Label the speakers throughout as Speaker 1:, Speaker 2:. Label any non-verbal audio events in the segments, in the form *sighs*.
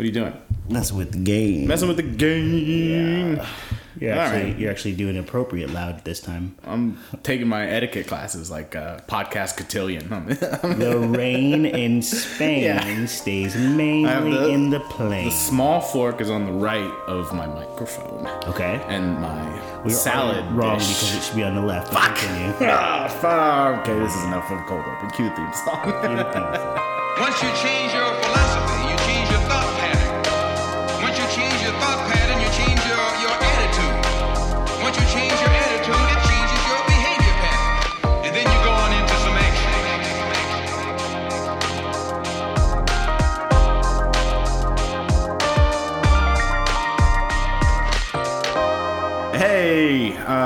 Speaker 1: What are you doing?
Speaker 2: Messing with the game.
Speaker 1: Messing with the game.
Speaker 2: You're
Speaker 1: All
Speaker 2: actually
Speaker 1: right.
Speaker 2: you're actually doing appropriate loud this time.
Speaker 1: I'm taking my etiquette classes like uh, podcast cotillion. *laughs*
Speaker 2: The rain in Spain
Speaker 1: Yeah.
Speaker 2: stays mainly
Speaker 1: the-
Speaker 2: in the
Speaker 1: the small fork is on the right of my microphone,
Speaker 2: Okay.
Speaker 1: and my
Speaker 2: We're
Speaker 1: salad
Speaker 2: wrong
Speaker 1: dish-
Speaker 2: because it should be on the left. Fuck. Continue. *laughs*
Speaker 1: Ah, fuck. Okay, this is enough of a cold open. Cue the theme song.
Speaker 3: Once you change your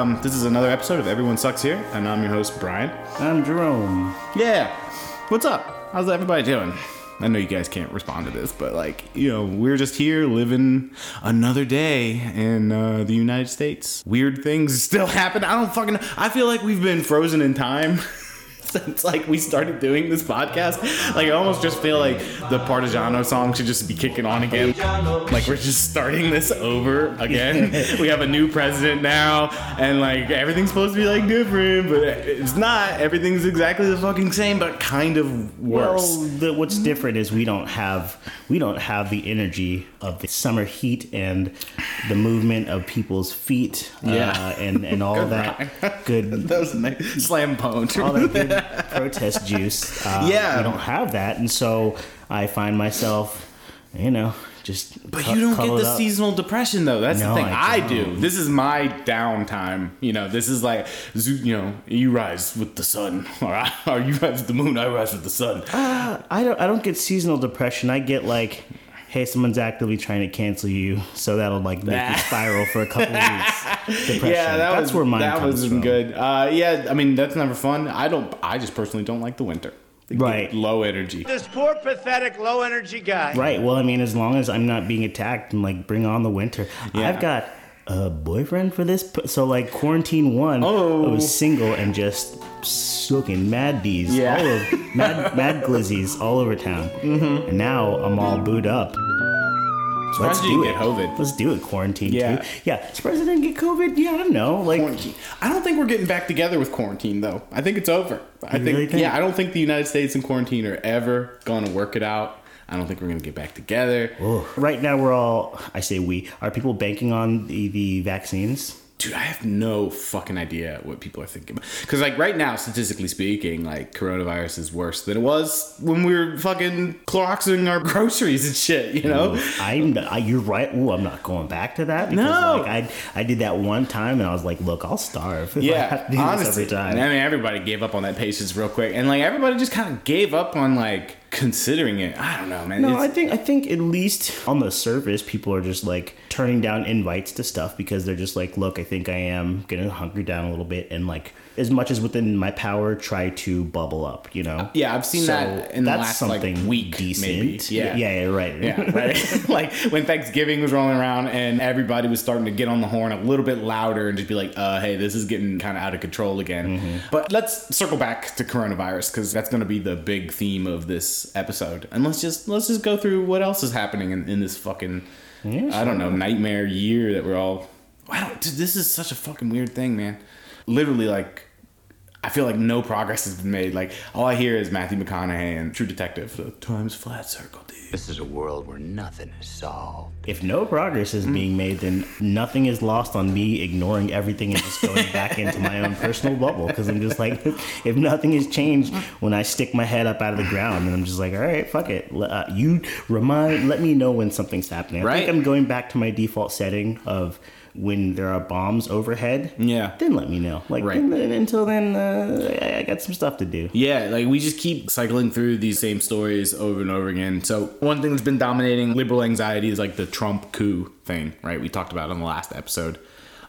Speaker 1: um, this is another episode of Everyone Sucks Here, and I'm your host Brian.
Speaker 2: I'm Jerome.
Speaker 1: Yeah, what's up? How's everybody doing? I know you guys can't respond to this, but like, you know, we're just here living another day in uh, the United States. Weird things *laughs* still happen. I don't fucking. I feel like we've been frozen in time. *laughs* Since like we started doing this podcast, like I almost just feel like the Partigiano song should just be kicking on again. Like we're just starting this over again. *laughs* we have a new president now, and like everything's supposed to be like different, but it's not. Everything's exactly the fucking same, but kind of worse.
Speaker 2: Well, the, what's different is we don't have we don't have the energy of the summer heat and the movement of people's feet,
Speaker 1: Yeah.
Speaker 2: uh, and and all *laughs* that good *laughs*
Speaker 1: that was a nice slam poem.
Speaker 2: all that good protest juice. Uh,
Speaker 1: Yeah.
Speaker 2: we don't have that, and so I find myself, you know, just.
Speaker 1: But
Speaker 2: cu-
Speaker 1: you don't get the
Speaker 2: up.
Speaker 1: seasonal depression though. That's
Speaker 2: No,
Speaker 1: the thing.
Speaker 2: I
Speaker 1: I, do. This is my downtime. You know, this is like, you know, you rise with the sun, *laughs* or, I, or you rise with the moon. I rise with the sun.
Speaker 2: I don't. I don't get seasonal depression. I get like. Hey, someone's actively trying to cancel you, so that'll like make you spiral for a couple of *laughs* weeks. Depression.
Speaker 1: Yeah, that
Speaker 2: that's
Speaker 1: was
Speaker 2: where mine
Speaker 1: that
Speaker 2: comes
Speaker 1: was
Speaker 2: from.
Speaker 1: good. Uh, yeah, I mean that's never fun. I don't. I just personally don't like the winter. They get
Speaker 2: Right.
Speaker 1: Low energy.
Speaker 4: This poor, pathetic, low energy guy.
Speaker 2: Right. Well, I mean, as long as I'm not being attacked and like bring on the winter,
Speaker 1: Yeah.
Speaker 2: I've got a boyfriend for this. So like quarantine one,
Speaker 1: Oh.
Speaker 2: I was single and just soaking mad D's,
Speaker 1: Yeah.
Speaker 2: all of mad mad glizzies all over town. Mm-hmm. And now I'm all booed up. Let's
Speaker 1: Surprised you
Speaker 2: do it.
Speaker 1: COVID.
Speaker 2: Let's do it. Quarantine
Speaker 1: Yeah.
Speaker 2: too. Yeah. Surprised I didn't get COVID. Yeah, I don't know. Like.
Speaker 1: Quarantine. I don't think we're getting back together with quarantine though. I think it's over. I think,
Speaker 2: really think?
Speaker 1: yeah, I don't think the United States and quarantine are ever going to work it out. I don't think we're going to get back together.
Speaker 2: ugh. Right now, we're all. I say we. Are people banking on the, the vaccines?
Speaker 1: Dude, I have no fucking idea what people are thinking about. Because, like, right now, statistically speaking, like, coronavirus is worse than it was when we were fucking Cloroxing our *laughs* groceries and shit, you know?
Speaker 2: I'm. I, you're right. Ooh, I'm not going back to that. Because,
Speaker 1: No.
Speaker 2: Like, I I did that one time, and I was like, look, I'll starve. *laughs*
Speaker 1: Yeah,
Speaker 2: have to
Speaker 1: honestly.
Speaker 2: every time.
Speaker 1: I mean, everybody gave up on that patience real quick. And, like, everybody just kind of gave up on, like, considering it. I don't know, man.
Speaker 2: No,
Speaker 1: It's-
Speaker 2: I think I think at least on the surface, people are just like turning down invites to stuff because they're just like, look, I think I am gonna hunker down a little bit and like as much as within my power, try to bubble up. You know?
Speaker 1: Yeah, I've seen
Speaker 2: So
Speaker 1: that in the
Speaker 2: that's
Speaker 1: last like
Speaker 2: something
Speaker 1: week,
Speaker 2: decent.
Speaker 1: maybe. Yeah,
Speaker 2: yeah, yeah, right.
Speaker 1: yeah, right. *laughs* *laughs* like when Thanksgiving was rolling around and everybody was starting to get on the horn a little bit louder and just be like, uh, "Hey, this is getting kind of out of control again."
Speaker 2: Mm-hmm.
Speaker 1: But let's circle back to coronavirus because that's going to be the big theme of this episode. And let's just let's just go through what else is happening in, in this fucking
Speaker 2: Yeah,
Speaker 1: I don't know nightmare year that we're all. Wow, dude, this is such a fucking weird thing, man. Literally, like I feel like no progress has been made. Like all I hear is Matthew McConaughey and True Detective. The time's flat circle, dude.
Speaker 5: This is a world where nothing is solved.
Speaker 2: If no progress is being made, then nothing is lost on me ignoring everything and just going back *laughs* into my own personal bubble. Because I'm just like, *laughs* if nothing has changed when I stick my head up out of the ground, and I'm just like, all right, fuck it. Uh, you remind, let me know when something's happening. I
Speaker 1: Right.
Speaker 2: think I'm going back to my default setting of when there are bombs overhead.
Speaker 1: Yeah.
Speaker 2: Then let me know. Like
Speaker 1: Right.
Speaker 2: then, until then, uh, I, I got some stuff to do.
Speaker 1: Yeah, like we just keep cycling through these same stories over and over again. So one thing that's been dominating liberal anxiety is like the Trump coup thing, right? We talked about it on the last episode.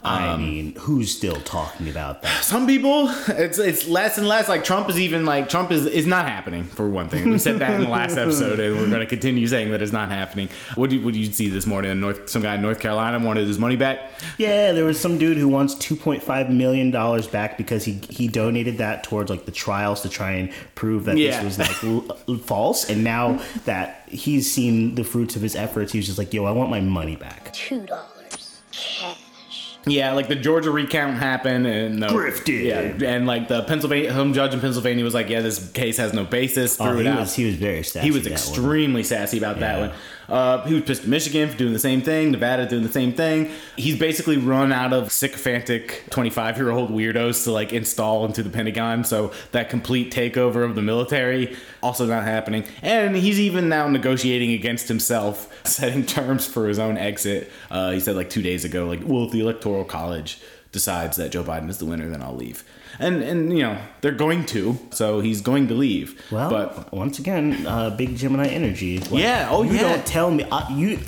Speaker 2: I um, mean, who's still talking about that? *sighs*
Speaker 1: Some people, it's it's less and less. Like Trump is even like Trump is is not happening for one thing. We said that in the last *laughs* episode, and we're going to continue saying that it's not happening. What do you, what do you see this morning? In North, some guy in North Carolina wanted his money back.
Speaker 2: Yeah, there was some dude who wants two point five million dollars back because he he donated that towards like the trials to try and prove that
Speaker 1: Yeah.
Speaker 2: this was like l- l- false. And now *laughs* that he's seen the fruits of his efforts, he's just like, "Yo, I want my money back."
Speaker 6: Two dollars cash.
Speaker 1: Yeah, like the Georgia recount happened, and the,
Speaker 2: Grifted.
Speaker 1: Yeah, and like the Pennsylvania home judge in Pennsylvania was like, "Yeah, this case has no basis." Threw
Speaker 2: Oh,
Speaker 1: it
Speaker 2: he
Speaker 1: out.
Speaker 2: was he was very sassy.
Speaker 1: He was
Speaker 2: that one.
Speaker 1: extremely sassy about that one. Uh, he was pissed at Michigan for doing the same thing, Nevada doing the same thing. He's basically run out of sycophantic 25 year old weirdos to like install into the Pentagon. So that complete takeover of the military also not happening. And he's even now negotiating against himself, *laughs* setting terms for his own exit. Uh, he said like two days ago, like, well, if the Electoral College decides that Joe Biden is the winner, then I'll leave. And and you know they're going to, so he's going to leave.
Speaker 2: Well,
Speaker 1: but
Speaker 2: once again, uh, big Gemini energy. Like,
Speaker 1: Yeah, oh,
Speaker 2: you
Speaker 1: yeah.
Speaker 2: don't tell me. Uh, you,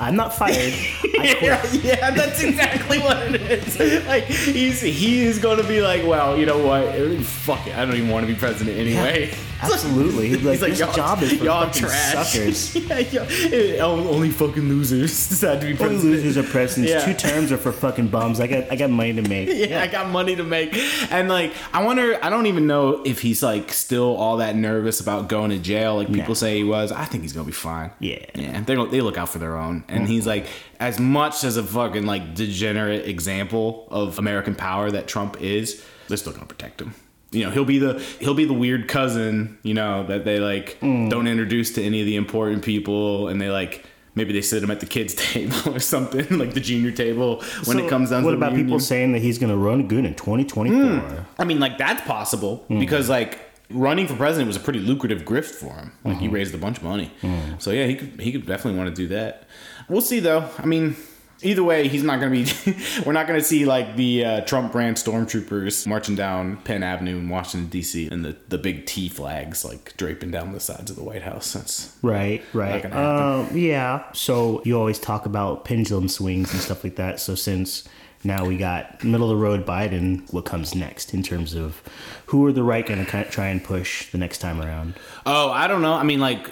Speaker 2: I'm not fired. *laughs*
Speaker 1: Yeah, yeah, that's exactly what it is. Like he's he is going to be like, well, you know what? Fuck it, I don't even want to be president anyway.
Speaker 2: Absolutely. He's like, this
Speaker 1: y'all-
Speaker 2: job is for
Speaker 1: y'all
Speaker 2: fucking
Speaker 1: trash. *laughs*
Speaker 2: suckers.
Speaker 1: yeah, yeah. Only fucking losers *laughs* decide to be
Speaker 2: Only losers are presidents.
Speaker 1: Yeah.
Speaker 2: Two terms are for fucking bums. I got I got money to make. *laughs*
Speaker 1: yeah, I got money to make. And like, I wonder, I don't even know if he's like still all that nervous about going to jail. Like people
Speaker 2: Nah.
Speaker 1: say he was. I think he's gonna be fine.
Speaker 2: Yeah.
Speaker 1: Yeah. They they look out for their own. And he's mm-hmm. like, as much as a fucking like degenerate example of American power that Trump is, they're still gonna protect him. You know, he'll be the he'll be the weird cousin, you know, that they like mm. don't introduce to any of the important people and they like maybe they sit him at the kids' *laughs* table or something, *laughs* like the junior table when
Speaker 2: So
Speaker 1: it comes down
Speaker 2: what
Speaker 1: to the
Speaker 2: about people saying that he's going to run good in 2024? Hmm.
Speaker 1: I mean, like that's possible hmm. because like running for president was a pretty lucrative grift for him. Like he mm-hmm. raised a bunch of money. Hmm. So yeah, he could he could definitely want to do that. We'll see though. I mean. Either way, he's not going to be. *laughs* we're not going to see like the uh, Trump brand stormtroopers marching down Penn Avenue in Washington D.C. and the, the big T flags like draping down the sides of the White House. That's
Speaker 2: Right, right. Um, yeah. So you always talk about pendulum swings and stuff like that. So since now we got middle of the road Biden, what comes next in terms of who are the right going to try and push the next time around?
Speaker 1: Oh, I don't know. I mean, like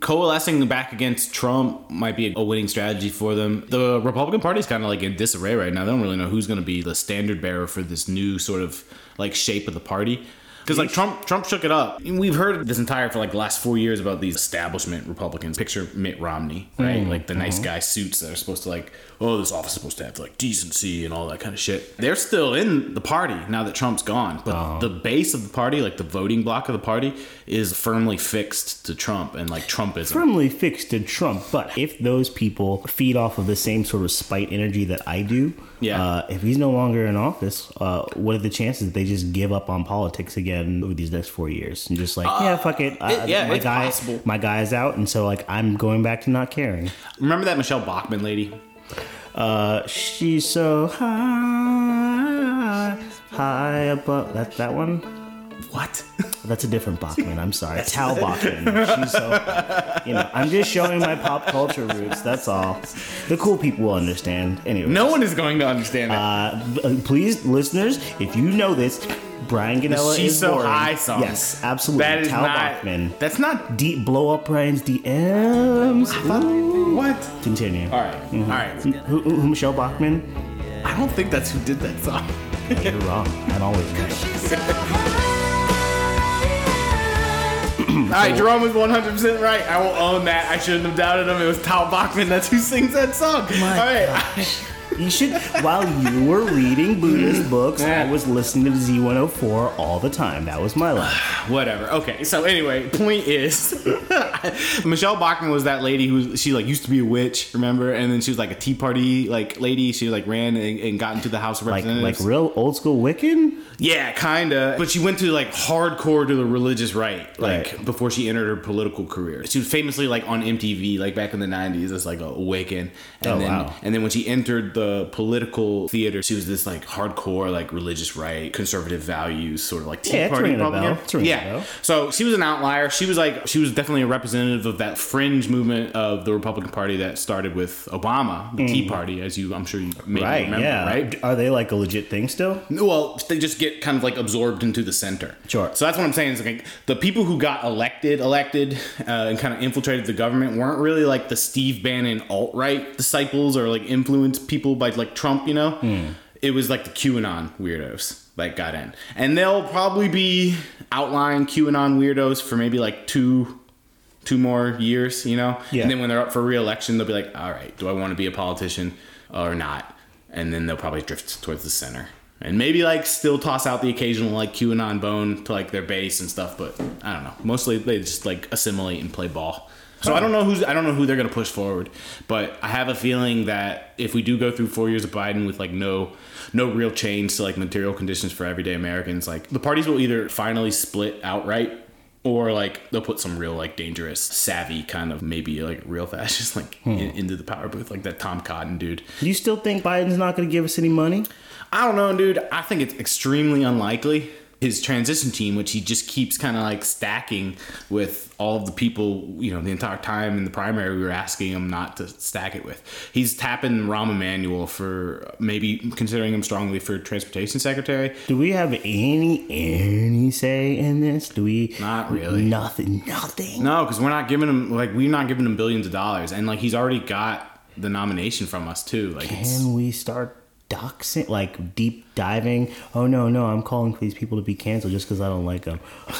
Speaker 1: coalescing back against Trump might be a winning strategy for them. The Republican Party's kind of like in disarray right now. They don't really know who's going to be the standard bearer for this new sort of like shape of the party. Because like Trump, Trump shook it up. And We've heard this entire for like the last four years about these establishment Republicans. Picture Mitt Romney, right? Mm-hmm. Like the nice mm-hmm. guy suits that are supposed to like, oh, this office is supposed to have like decency and all that kind of shit. They're still in the party now that Trump's gone, but uh-huh. the base of the party, like the voting block of the party, is firmly fixed to Trump and like Trumpism.
Speaker 2: Firmly fixed to Trump. But if those people feed off of the same sort of spite energy that I do,
Speaker 1: Yeah.
Speaker 2: uh, if he's no longer in office, uh, what are the chances that they just give up on politics again over these next four years and just like, yeah, fuck it, uh,
Speaker 1: it- yeah,
Speaker 2: my guy,
Speaker 1: possible.
Speaker 2: my guy's out, and so like I'm going back to not caring.
Speaker 1: Remember that Michele Bachmann lady?
Speaker 2: Uh, she's so high, high above. That that one.
Speaker 1: What? *laughs*
Speaker 2: That's a different Bachman. I'm sorry, Tal *laughs* Bachman. She's so, you know. I'm just showing my pop culture roots. That's all. The cool people will understand. Anyway.
Speaker 1: no one is going to understand that.
Speaker 2: Uh, please, listeners, if you know this, Brian Ganella
Speaker 1: She's
Speaker 2: is
Speaker 1: so
Speaker 2: boring.
Speaker 1: high song.
Speaker 2: Yes, absolutely.
Speaker 1: That is
Speaker 2: Tal
Speaker 1: not.
Speaker 2: Bachman.
Speaker 1: That's not.
Speaker 2: Deep blow up Brian's DMs. Ooh.
Speaker 1: What?
Speaker 2: Continue.
Speaker 1: All right. All right.
Speaker 2: Who, who, who Michele Bachmann?
Speaker 1: I don't think that's who did that song.
Speaker 2: You're wrong. I'm always *laughs* right.
Speaker 1: All right, Jerome was 100% right. I will own that. I shouldn't have doubted him. It was Tal Bachman. That's who sings that song.
Speaker 2: My
Speaker 1: All right.
Speaker 2: You should, while you were reading Buddhist books, I was listening to Z104 all the time. That was my life. *sighs*
Speaker 1: Whatever. Okay. So anyway, point is, *laughs* Michele Bachmann was that lady who she like used to be a witch, remember? And then she was like a Tea Party like lady. She like ran and, and got into the House of
Speaker 2: Like,
Speaker 1: Representatives.
Speaker 2: like real old school Wiccan?
Speaker 1: Yeah, kinda. But she went to like hardcore to the religious right, like
Speaker 2: Right.
Speaker 1: before she entered her political career. She was famously like on MTV, like back in the '90s, as like a Wiccan. And
Speaker 2: Oh,
Speaker 1: then,
Speaker 2: wow.
Speaker 1: And then when she entered the the political theater. She was this like hardcore, like religious right, conservative values, sort of like Tea
Speaker 2: Yeah,
Speaker 1: Party. Republican.
Speaker 2: It's ringing a
Speaker 1: yeah. So she was an outlier. She was like she was definitely a representative of that fringe movement of the Republican Party that started with Obama, the Tea Party, as you I'm sure you may
Speaker 2: Mm. Right,
Speaker 1: remember,
Speaker 2: yeah.
Speaker 1: right?
Speaker 2: Are they like a legit thing still?
Speaker 1: Well, they just get kind of like absorbed into the center.
Speaker 2: Sure.
Speaker 1: So that's what I'm saying. Is like the people who got elected, elected, uh, and kind of infiltrated the government weren't really like the Steve Bannon alt right disciples or like influenced people by like Trump. You know,
Speaker 2: Hmm.
Speaker 1: it was like the QAnon weirdos that got in, and they'll probably be outlying QAnon weirdos for maybe like two. Two more years, you know,
Speaker 2: Yeah.
Speaker 1: and then when they're up for re-election, they'll be like, "All right, do I want to be a politician or not?" And then they'll probably drift towards the center and maybe like still toss out the occasional like QAnon bone to like their base and stuff. But I don't know. Mostly they just like assimilate and play ball. So I don't know who's I don't know who they're gonna push forward, but I have a feeling that if we do go through four years of Biden with like no no real change to like material conditions for everyday Americans, like the parties will either finally split outright or like they'll put some real like dangerous savvy kind of maybe like real fascist *laughs* like hmm. in, into the power booth like that Tom Cotton dude.
Speaker 2: Do you still think Biden's not going to give us any money?
Speaker 1: I don't know, dude. I think it's extremely unlikely. His transition team, which he just keeps kind of like stacking with all of the people, you know, the entire time in the primary, we were asking him not to stack it with. He's tapping Rahm Emanuel for maybe considering him strongly for transportation secretary.
Speaker 2: Do we have any any say in this? Do we?
Speaker 1: Not really.
Speaker 2: Nothing. Nothing.
Speaker 1: No, because we're not giving him like we're not giving him billions of dollars, and like he's already got the nomination from us too. Like
Speaker 2: Can we start doxing, like deep diving? Oh no, no, I'm calling for these people to be canceled just because I don't like them.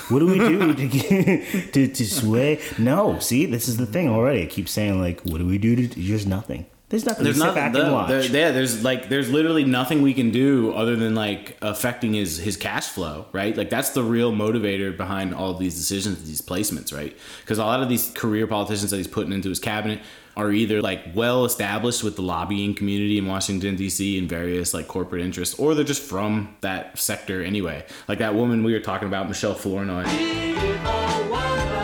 Speaker 2: What do we do to *laughs* get, to, to sway? No, see, this is the thing already. I keep saying like, what do we do to just nothing? There's nothing.
Speaker 1: there's
Speaker 2: to sit
Speaker 1: nothing.
Speaker 2: back
Speaker 1: There,
Speaker 2: and watch.
Speaker 1: there- yeah, there's like there's literally nothing we can do other than like affecting his his cash flow, right? Like that's the real motivator behind all of these decisions, these placements, right? Because a lot of these career politicians that he's putting into his cabinet are either like well established with the lobbying community in Washington D.C. and various like corporate interests, or they're just from that sector anyway. Like that woman we were talking about, Michelle Flournoy in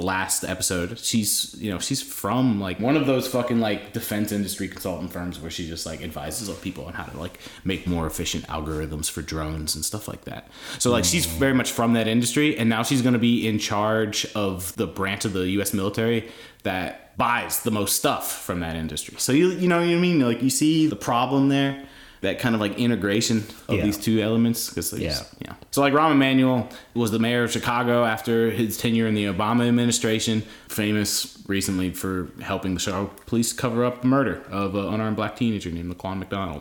Speaker 1: the last episode. She's you know she's from like one of those fucking like defense industry consultant firms where she just like advises people on how to like make more efficient algorithms for drones and stuff like that. So like she's mm. very much from that industry, and now she's going to be in charge of the branch of the U.S. military that buys the most stuff from that industry. So you you know what I mean? Like you see the problem there. That kind of like integration of
Speaker 2: Yeah.
Speaker 1: these two elements, because
Speaker 2: Yeah.
Speaker 1: yeah. So like Rahm Emanuel was the mayor of Chicago after his tenure in the Obama administration, famous recently for helping the Chicago police cover up the murder of an unarmed black teenager named Laquan McDonald.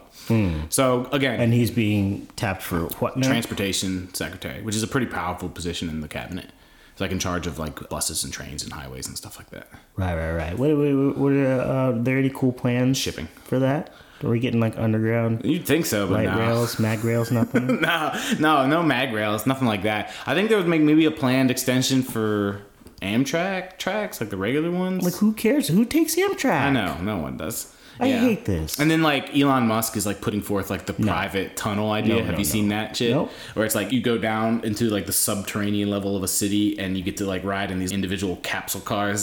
Speaker 1: So again,
Speaker 2: Hmm. and he's being tapped for what now?
Speaker 1: transportation secretary, which is a pretty powerful position in the cabinet. It's like in charge of like buses and trains and highways and stuff like that.
Speaker 2: Right, right, right. What, what, what are, uh, are there any cool plans
Speaker 1: Shipping.
Speaker 2: for that? Are we getting like underground
Speaker 1: You'd think so, but
Speaker 2: light
Speaker 1: no.
Speaker 2: rails, mag rails, *laughs* nothing?
Speaker 1: no, no, no mag rails, nothing like that. I think there was make maybe a planned extension for Amtrak tracks, like the regular ones.
Speaker 2: like who cares? Who takes Amtrak?
Speaker 1: I know, no one does.
Speaker 2: I hate this.
Speaker 1: And then like Elon Musk is like putting forth like the private tunnel idea.
Speaker 2: No,
Speaker 1: Have
Speaker 2: no,
Speaker 1: you
Speaker 2: no.
Speaker 1: seen that shit?
Speaker 2: Nope.
Speaker 1: Where it's like you go down into like the subterranean level of a city and you get to like ride in these individual capsule cars.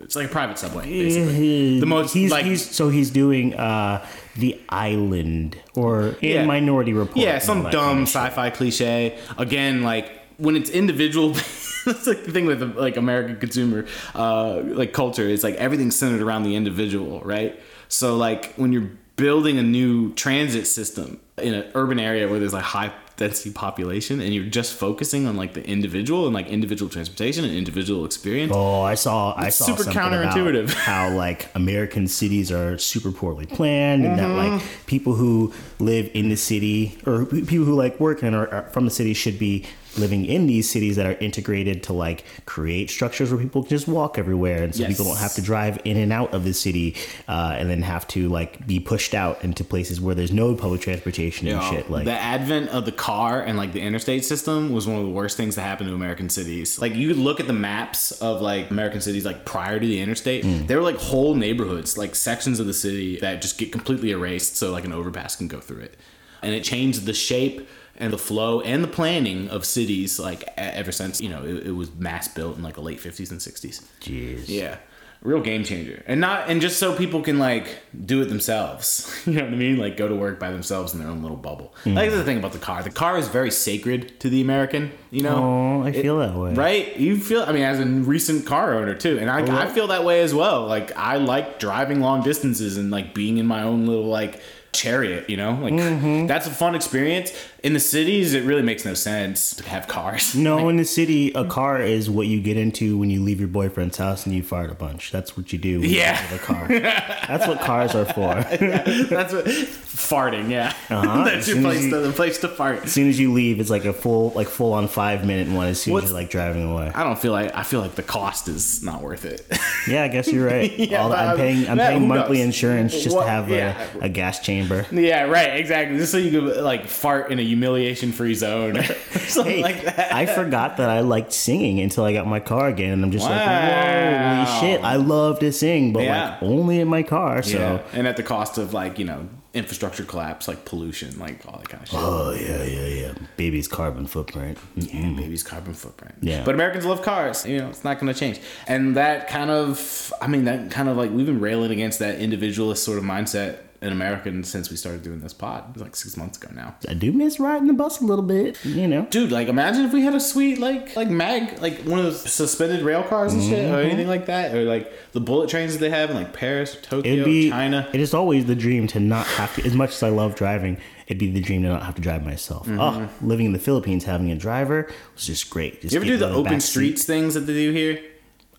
Speaker 1: It's like a private subway, basically. The most,
Speaker 2: he's,
Speaker 1: like-
Speaker 2: he's so he's doing uh the island or in
Speaker 1: Yeah.
Speaker 2: Minority Report.
Speaker 1: Yeah, some dumb
Speaker 2: kind of
Speaker 1: sci-fi cliche. Again, like when it's individual. *laughs* That's like the thing with like American consumer uh, like culture. It's like everything's centered around the individual, right? So like when you're building a new transit system in an urban area where there's like high density population, and you're just focusing on like the individual and like individual transportation and individual experience.
Speaker 2: Oh, I saw. I saw
Speaker 1: super counterintuitive. *laughs*
Speaker 2: how like American cities are super poorly planned, and that
Speaker 1: Mm-hmm.
Speaker 2: like people who live in the city or people who like work and are, are from the city should be living in these cities that are integrated to like create structures where people can just walk everywhere, and so
Speaker 1: Yes.
Speaker 2: people don't have to drive in and out of the city, uh, and then have to like be pushed out into places where there's no public transportation and
Speaker 1: Yo,
Speaker 2: shit. Like
Speaker 1: the advent of the car and like the interstate system was one of the worst things that happened to American cities. Like you look at the maps of like American cities like prior to the interstate,
Speaker 2: Hmm.
Speaker 1: there were like whole neighborhoods, like sections of the city that just get completely erased so like an overpass can go through it. And it changed the shape and the flow and the planning of cities like ever since, you know, it, it was mass built in like the late 50s and 60s.
Speaker 2: jeez.
Speaker 1: Yeah. real game changer and not and just so people can like do it themselves *laughs* you know what i mean like go to work by themselves in their own little bubble
Speaker 2: Hmm.
Speaker 1: like the thing about the car the car is very sacred to the american you know
Speaker 2: Oh, I
Speaker 1: It-
Speaker 2: feel that way.
Speaker 1: right you feel i mean as a recent car owner too and I, I feel that way as well like i like driving long distances and like being in my own little like chariot you know like
Speaker 2: Mm-hmm.
Speaker 1: that's a fun experience in the cities it really makes no sense to have cars
Speaker 2: No, in the city, a car is what you get into when you leave your boyfriend's house and you fart a bunch. That's what you do. When
Speaker 1: Yeah.
Speaker 2: You a car. That's what cars are for. *laughs*
Speaker 1: That's what farting. Yeah,
Speaker 2: Uh-huh. *laughs*
Speaker 1: that's your place.
Speaker 2: you-
Speaker 1: to, the place to fart.
Speaker 2: As soon as you leave, it's like a full, like full on five minute one. As soon
Speaker 1: What's-
Speaker 2: as you're like driving away.
Speaker 1: I don't feel like I feel like the cost is not worth it. *laughs*
Speaker 2: Yeah, I guess you're right.
Speaker 1: Yeah,
Speaker 2: All the- I'm paying, I'm
Speaker 1: yeah,
Speaker 2: paying monthly
Speaker 1: knows?
Speaker 2: insurance just
Speaker 1: What-
Speaker 2: to have
Speaker 1: yeah.
Speaker 2: a, a gas chamber.
Speaker 1: yeah, right. Exactly. Just so you could like fart in a humiliation-free zone, or *laughs* something
Speaker 2: Hey,
Speaker 1: like that.
Speaker 2: I forgot that I liked singing until I got my car again, and I'm just like, holy shit! I love to sing, but
Speaker 1: Yeah.
Speaker 2: like only in my car. So,
Speaker 1: yeah, and at the cost of like you know infrastructure collapse, like pollution, like all that kind of shit.
Speaker 2: oh yeah, yeah, yeah. Baby's carbon footprint.
Speaker 1: Yeah, baby's carbon footprint.
Speaker 2: Yeah.
Speaker 1: But Americans love cars. You know, it's not going to change. And that kind of, I mean, that kind of like, we've been railing against that individualist sort of mindset in Americans since we started doing this pod. It was like six months ago now.
Speaker 2: I do miss riding the bus a little bit. You know.
Speaker 1: Dude, like imagine if we had a sweet like like mag like one of those suspended rail cars and shit or anything like that or like the bullet trains that they have in like Paris Tokyo,
Speaker 2: be
Speaker 1: China.
Speaker 2: It is always the dream to not have to. As much as I love driving, it'd be the dream to not have to drive myself. Oh, living in the Philippines, having a driver was just great. Just
Speaker 1: Mm-hmm. You ever do the open
Speaker 2: back seat.
Speaker 1: streets things that they do here?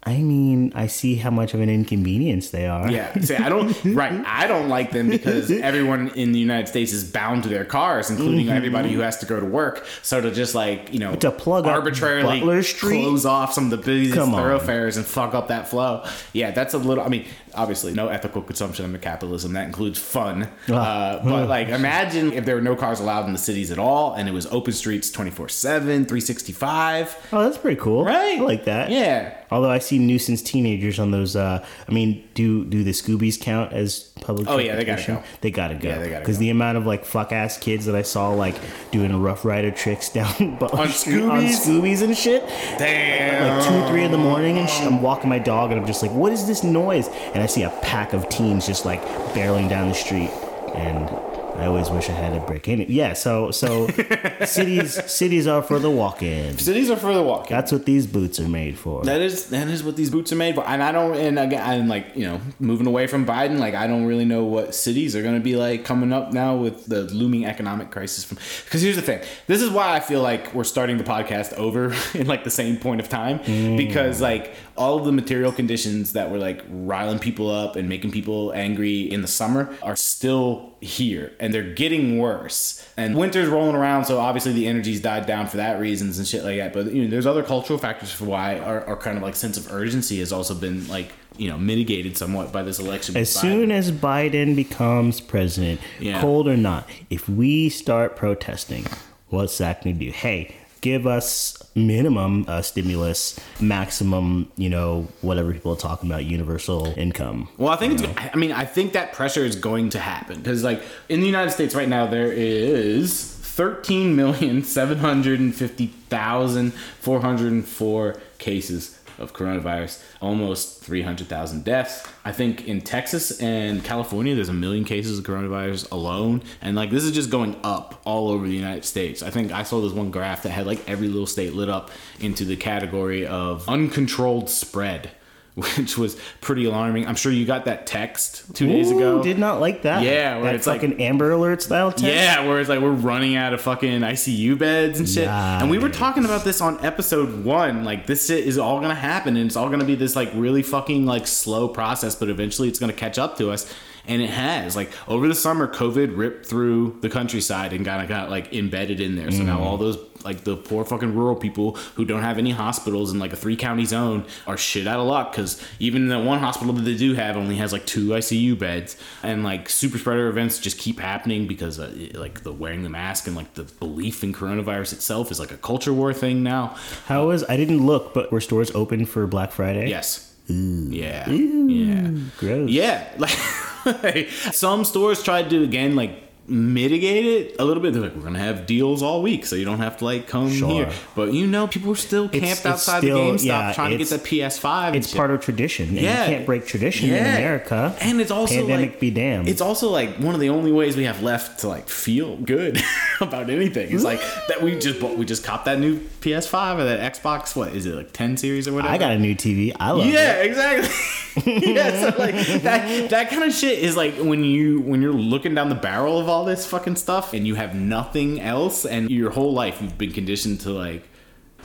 Speaker 2: I mean, I see how much of an inconvenience they are.
Speaker 1: Yeah, see, I don't. *laughs* right, I don't like them because everyone in the United States is bound to their cars, including everybody who has to go to work. So to just like you know
Speaker 2: Mm-hmm. To plug up
Speaker 1: arbitrarily
Speaker 2: Street?
Speaker 1: close off some of the busiest thoroughfares and fuck up that flow. Yeah, that's a little. I mean, obviously, no ethical consumption under capitalism. That includes fun.
Speaker 2: Ah.
Speaker 1: Uh, but like, imagine if there were no cars allowed in the cities at all, and it was open streets twenty four seven, three sixty five.
Speaker 2: Oh, that's pretty cool.
Speaker 1: Right?
Speaker 2: I like that.
Speaker 1: Yeah.
Speaker 2: Although I see nuisance teenagers on those. Uh, I mean, do do the Scoobies count as public?
Speaker 1: Oh, yeah, they gotta go.
Speaker 2: They gotta go.
Speaker 1: Yeah, they gotta
Speaker 2: Because
Speaker 1: go.
Speaker 2: the amount of like fuck ass kids that I saw like doing Rough Rider tricks down *laughs*
Speaker 1: On
Speaker 2: Street on
Speaker 1: Scoobies?
Speaker 2: Scoobies and shit.
Speaker 1: Damn.
Speaker 2: Like two, three in the morning, and sh- I'm walking my dog, and I'm just like, "What is this noise?" And I see a pack of teens just like barreling down the street, and I always wish I had a brick. Any- yeah, so so *laughs* cities cities are for the walk-in.
Speaker 1: Cities are for the walk-in.
Speaker 2: That's what these boots are made for.
Speaker 1: That is that is what these boots are made for. And I don't and again I'm like, you know, moving away from Biden, like I don't really know what cities are gonna be like coming up now with the looming economic crisis from because here's the thing. This is why I feel like we're starting the podcast over *laughs* in like the same point of time. Mm. Because like all of the material conditions that were like riling people up and making people angry in the summer are still here and they're getting worse. And winter's rolling around, so obviously the energy's died down for that reasons and shit like that. But you know, there's other cultural factors for why our, our kind of like sense of urgency has also been like you know mitigated somewhat by this election.
Speaker 2: As soon as Biden becomes president,
Speaker 1: Yeah.
Speaker 2: cold or not, if we start protesting, what's that going to do? Hey, give us minimum uh, stimulus, maximum, you know, whatever people are talking about, universal income.
Speaker 1: Well, I think it's. I mean, I think that pressure is going to happen because, like, in the United States right now, there is thirteen million seven hundred and fifty thousand four hundred and four cases of coronavirus, almost three hundred thousand deaths. I think in Texas and California, there's a million cases of coronavirus alone, and like this is just going up all over the United States. I think I saw this one graph that had like every little state lit up into the category of uncontrolled spread. Which was pretty alarming. I'm sure you got that text two days
Speaker 2: Ooh,
Speaker 1: ago.
Speaker 2: Did not like that.
Speaker 1: Yeah, where
Speaker 2: that
Speaker 1: it's like-
Speaker 2: an Amber Alert style text.
Speaker 1: Yeah, where it's like we're running out of fucking ICU beds and shit. And we were talking about this on episode one. Like this shit is all gonna happen, and it's all gonna be this like really fucking like slow process, but eventually it's gonna catch up to us. And it has. Like over the summer, COVID ripped through the countryside and kind of got like embedded in there. So now all those like the poor fucking rural people who don't have any hospitals in like a three county zone are shit out of luck because even the one hospital that they do have only has like two ICU beds and like super spreader events just keep happening because uh, like the wearing the mask and like the belief in coronavirus itself is like a culture war thing now.
Speaker 2: How was I didn't look, but were stores open for Black Friday?
Speaker 1: Yes. Yeah. Yeah.
Speaker 2: Gross.
Speaker 1: Yeah, *laughs* like *laughs* some stores tried to again like mitigate it a little bit. They're like, we're gonna have deals all week, so you don't have to like come
Speaker 2: Sure.
Speaker 1: here. But you know, people are still camped
Speaker 2: it's
Speaker 1: outside
Speaker 2: still-
Speaker 1: the GameStop
Speaker 2: yeah,
Speaker 1: trying to get the PS5.
Speaker 2: It's
Speaker 1: shit.
Speaker 2: part of tradition. And
Speaker 1: Yeah.
Speaker 2: You can't break tradition in America.
Speaker 1: and it's also
Speaker 2: pandemic
Speaker 1: like,
Speaker 2: be damned.
Speaker 1: It's also like one of the only ways we have left to like feel good *laughs* about anything. It's like that we just bought, we just copped that new PS5 or that Xbox. What is it like 10 series or whatever?
Speaker 2: I got a new TV. I love it.
Speaker 1: yeah,
Speaker 2: it.
Speaker 1: exactly. *laughs* yeah, so like *laughs* that that kind of shit is like when you when you're looking down the barrel of all this fucking stuff and you have nothing else and your whole life you've been conditioned to like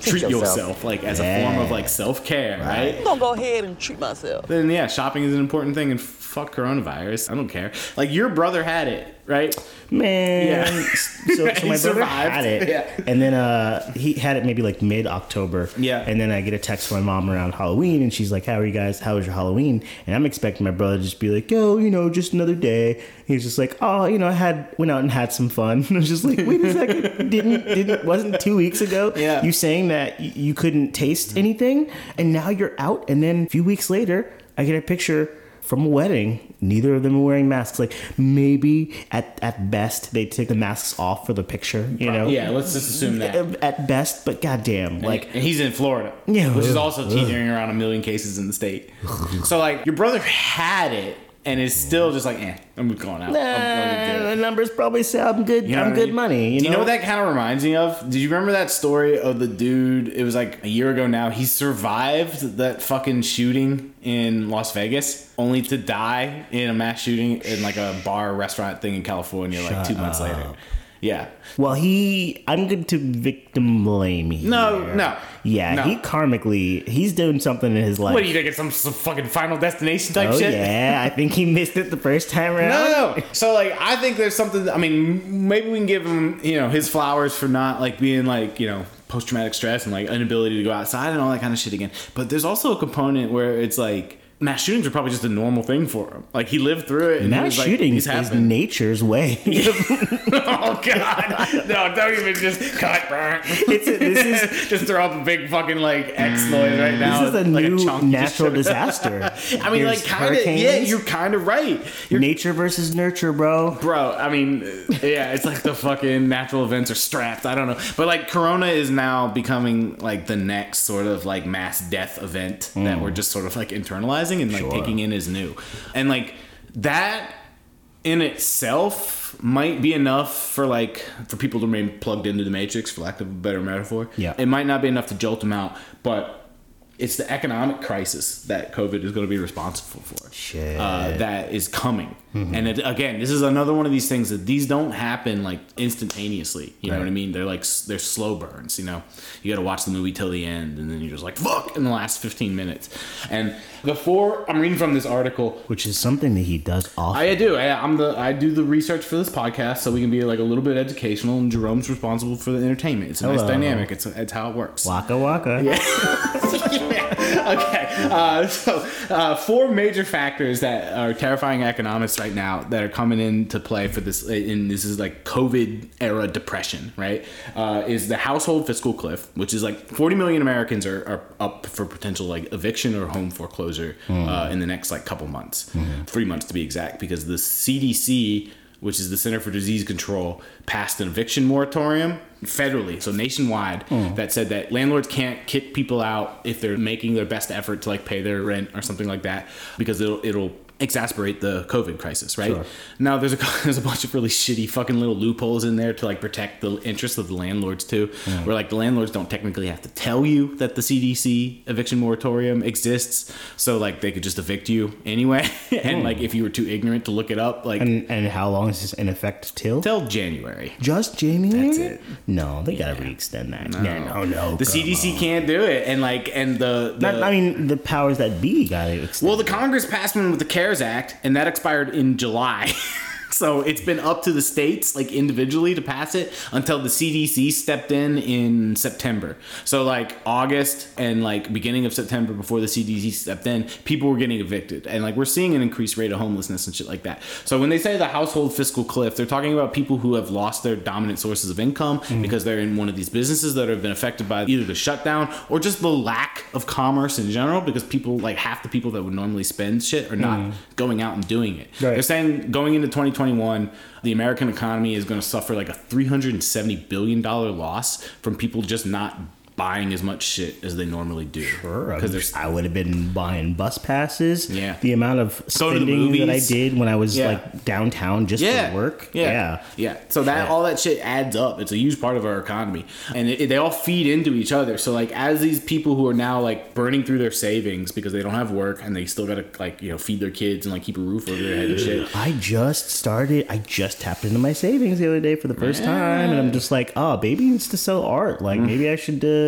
Speaker 1: treat yourself,
Speaker 7: yourself.
Speaker 1: like as a form of like self-care, right?
Speaker 7: I'm gonna go ahead and treat myself.
Speaker 1: Then yeah, shopping is an important thing and fuck coronavirus. I don't care. Like your brother had it, right?
Speaker 2: Man.
Speaker 1: Yeah.
Speaker 2: So, so *laughs* my brother
Speaker 1: survived.
Speaker 2: had it.
Speaker 1: Yeah.
Speaker 2: And then uh, he had it maybe like mid October.
Speaker 1: Yeah.
Speaker 2: And then I get a text from my mom around Halloween and she's like, How are you guys? How was your Halloween? And I'm expecting my brother to just be like, Yo, you know, just another day. He's just like, Oh, you know, I had went out and had some fun. *laughs* I was just like, wait a second. *laughs* Didn't didn't wasn't two weeks ago
Speaker 1: Yeah.
Speaker 2: you saying that you couldn't taste anything and now you're out and then a few weeks later I get a picture from a wedding. Neither of them are wearing masks. Like maybe at at best they take the masks off for the picture. You know.
Speaker 1: Yeah, let's just assume that.
Speaker 2: At best, but goddamn, like
Speaker 1: and he's in Florida,
Speaker 2: Yeah.
Speaker 1: which is also teetering around a million cases in the state. *laughs* So like your brother had it and it's still just like, eh, I'm going out. I'm going
Speaker 2: the numbers probably say I'm good.
Speaker 1: You know
Speaker 2: I'm
Speaker 1: what I
Speaker 2: good
Speaker 1: mean?
Speaker 2: money. You
Speaker 1: Do you know
Speaker 2: know
Speaker 1: what that kind of reminds me of? Did you remember that story of the dude? It was like a year ago now. He survived that fucking shooting in Las Vegas, only to die in a mass shooting in like a bar restaurant thing in California, like two months later. Yeah.
Speaker 2: Well, he. I'm going to victim blame here.
Speaker 1: No, no,
Speaker 2: Yeah,
Speaker 1: no.
Speaker 2: he karmically, he's doing something in his life.
Speaker 1: What do you think? It's some, some fucking Final Destination type
Speaker 2: oh
Speaker 1: shit?
Speaker 2: yeah, I think he missed it the first time around.
Speaker 1: No, no, no. So like, I think there's something. I mean, maybe we can give him, you know, his flowers for not like being like, you know, post traumatic stress and like inability to go outside and all that kind of shit again. But there's also a component where it's like mass shootings are probably just a normal thing for him. Like he lived through it. And he
Speaker 2: Mass
Speaker 1: was
Speaker 2: shootings
Speaker 1: these
Speaker 2: is nature's way. *laughs* *laughs*
Speaker 1: oh god, no! Don't even just cut.
Speaker 2: It's a- this is- *laughs*
Speaker 1: just throw up a big fucking like X mm, noise right now.
Speaker 2: this is a
Speaker 1: like
Speaker 2: new
Speaker 1: just
Speaker 2: natural disaster.
Speaker 1: I mean,
Speaker 2: There's
Speaker 1: like kind of. Yeah, you're kind of right. You're
Speaker 2: nature versus nurture, bro.
Speaker 1: Bro, I mean, uh, yeah, it's like the fucking natural events are strapped. I don't know. But like Corona is now becoming like the next sort of like mass death event that mm. we're just sort of like internalizing and like
Speaker 2: Sure.
Speaker 1: taking in is new. And like that in itself might be enough for like for people to remain plugged into the matrix for lack of a better metaphor.
Speaker 2: Yeah.
Speaker 1: It might not be enough to jolt them out, but it's the economic crisis that COVID is going to be responsible for.
Speaker 2: Shit.
Speaker 1: Uh, that is coming. And it, again, this is another one of these things that these don't happen like instantaneously. You know what I mean? They're like they're slow burns. You know, you got to watch the movie till the end, and then you're just like fuck in the last 15 minutes. And before I'm reading from this article,
Speaker 2: Which is something that he does often.
Speaker 1: I do. I, I'm the. I do the research for this podcast, so we can be like a little bit educational, and Jerome's responsible for the entertainment. It's a nice dynamic. It's it's how it works.
Speaker 2: waka waka. *laughs* Yeah.
Speaker 1: okay. Uh, so, uh, four major factors that are terrifying right now that are coming into play for this, and this is like COVID era depression, right? Uh, is the household fiscal cliff, which is like 40 million Americans are, are up for potential like eviction or home foreclosure uh, in the next like couple months, three months to be exact, because the CDC which is the Center for Disease Control, passed an eviction moratorium federally, so nationwide, that said that landlords can't kick people out if they're making their best effort to like pay their rent or something like that, because it'll it'll exacerbate the COVID crisis, right?
Speaker 2: Sure.
Speaker 1: Now there's a *laughs* there's a bunch of really shitty fucking little loopholes in there to like protect the interests of the landlords too, where like the landlords don't technically have to tell you that the CDC eviction moratorium exists, so like they could just evict you anyway, *laughs* and like hmm. if you were too ignorant to look it up, like
Speaker 2: And and how long is this in effect till?
Speaker 1: till January.
Speaker 2: Just January.
Speaker 1: That's it.
Speaker 2: No, they gotta re-extend that. No, no, no.
Speaker 1: The CDC
Speaker 2: on.
Speaker 1: can't do it, and like, and the, the
Speaker 2: Not, I mean, the powers that be gotta extend.
Speaker 1: well, the Congress passed one with the CARES Act, and that expired in July. *laughs* so it's been up to the states, like individually, to pass it until the CDC stepped in in September. So like August and like beginning of September, before the CDC stepped in, people were getting evicted, and like we're seeing an increased rate of homelessness and shit like that. So when they say the household fiscal cliff, they're talking about people who have lost their dominant sources of income mm-hmm. because they're in one of these businesses that have been affected by either the shutdown or just the lack of commerce in general because people like half the people that would normally spend shit are not mm-hmm. going out and doing it.
Speaker 2: Right.
Speaker 1: They're saying going into 2021 2021, the American economy is going to suffer like a 370 billion dollar loss from people just not buying as much shit as they normally do.
Speaker 2: Sure,
Speaker 1: because there's
Speaker 2: I would have been buying bus passes.
Speaker 1: Yeah.
Speaker 2: The amount of spending that I did when I was
Speaker 1: Yeah.
Speaker 2: like downtown just
Speaker 1: yeah,
Speaker 2: for work.
Speaker 1: Yeah,
Speaker 2: Yeah.
Speaker 1: yeah. So that
Speaker 2: Shit.
Speaker 1: all that shit adds up. It's a huge part of our economy, and it, they all feed into each other. So like, as these people who are now like burning through their savings because they don't have work and they still gotta like you know feed their kids and like keep a roof over their head and shit.
Speaker 2: I just started. I just tapped into my savings the other day for the first time, and I'm just like, oh, baby needs to sell art. Like maybe I should. Uh,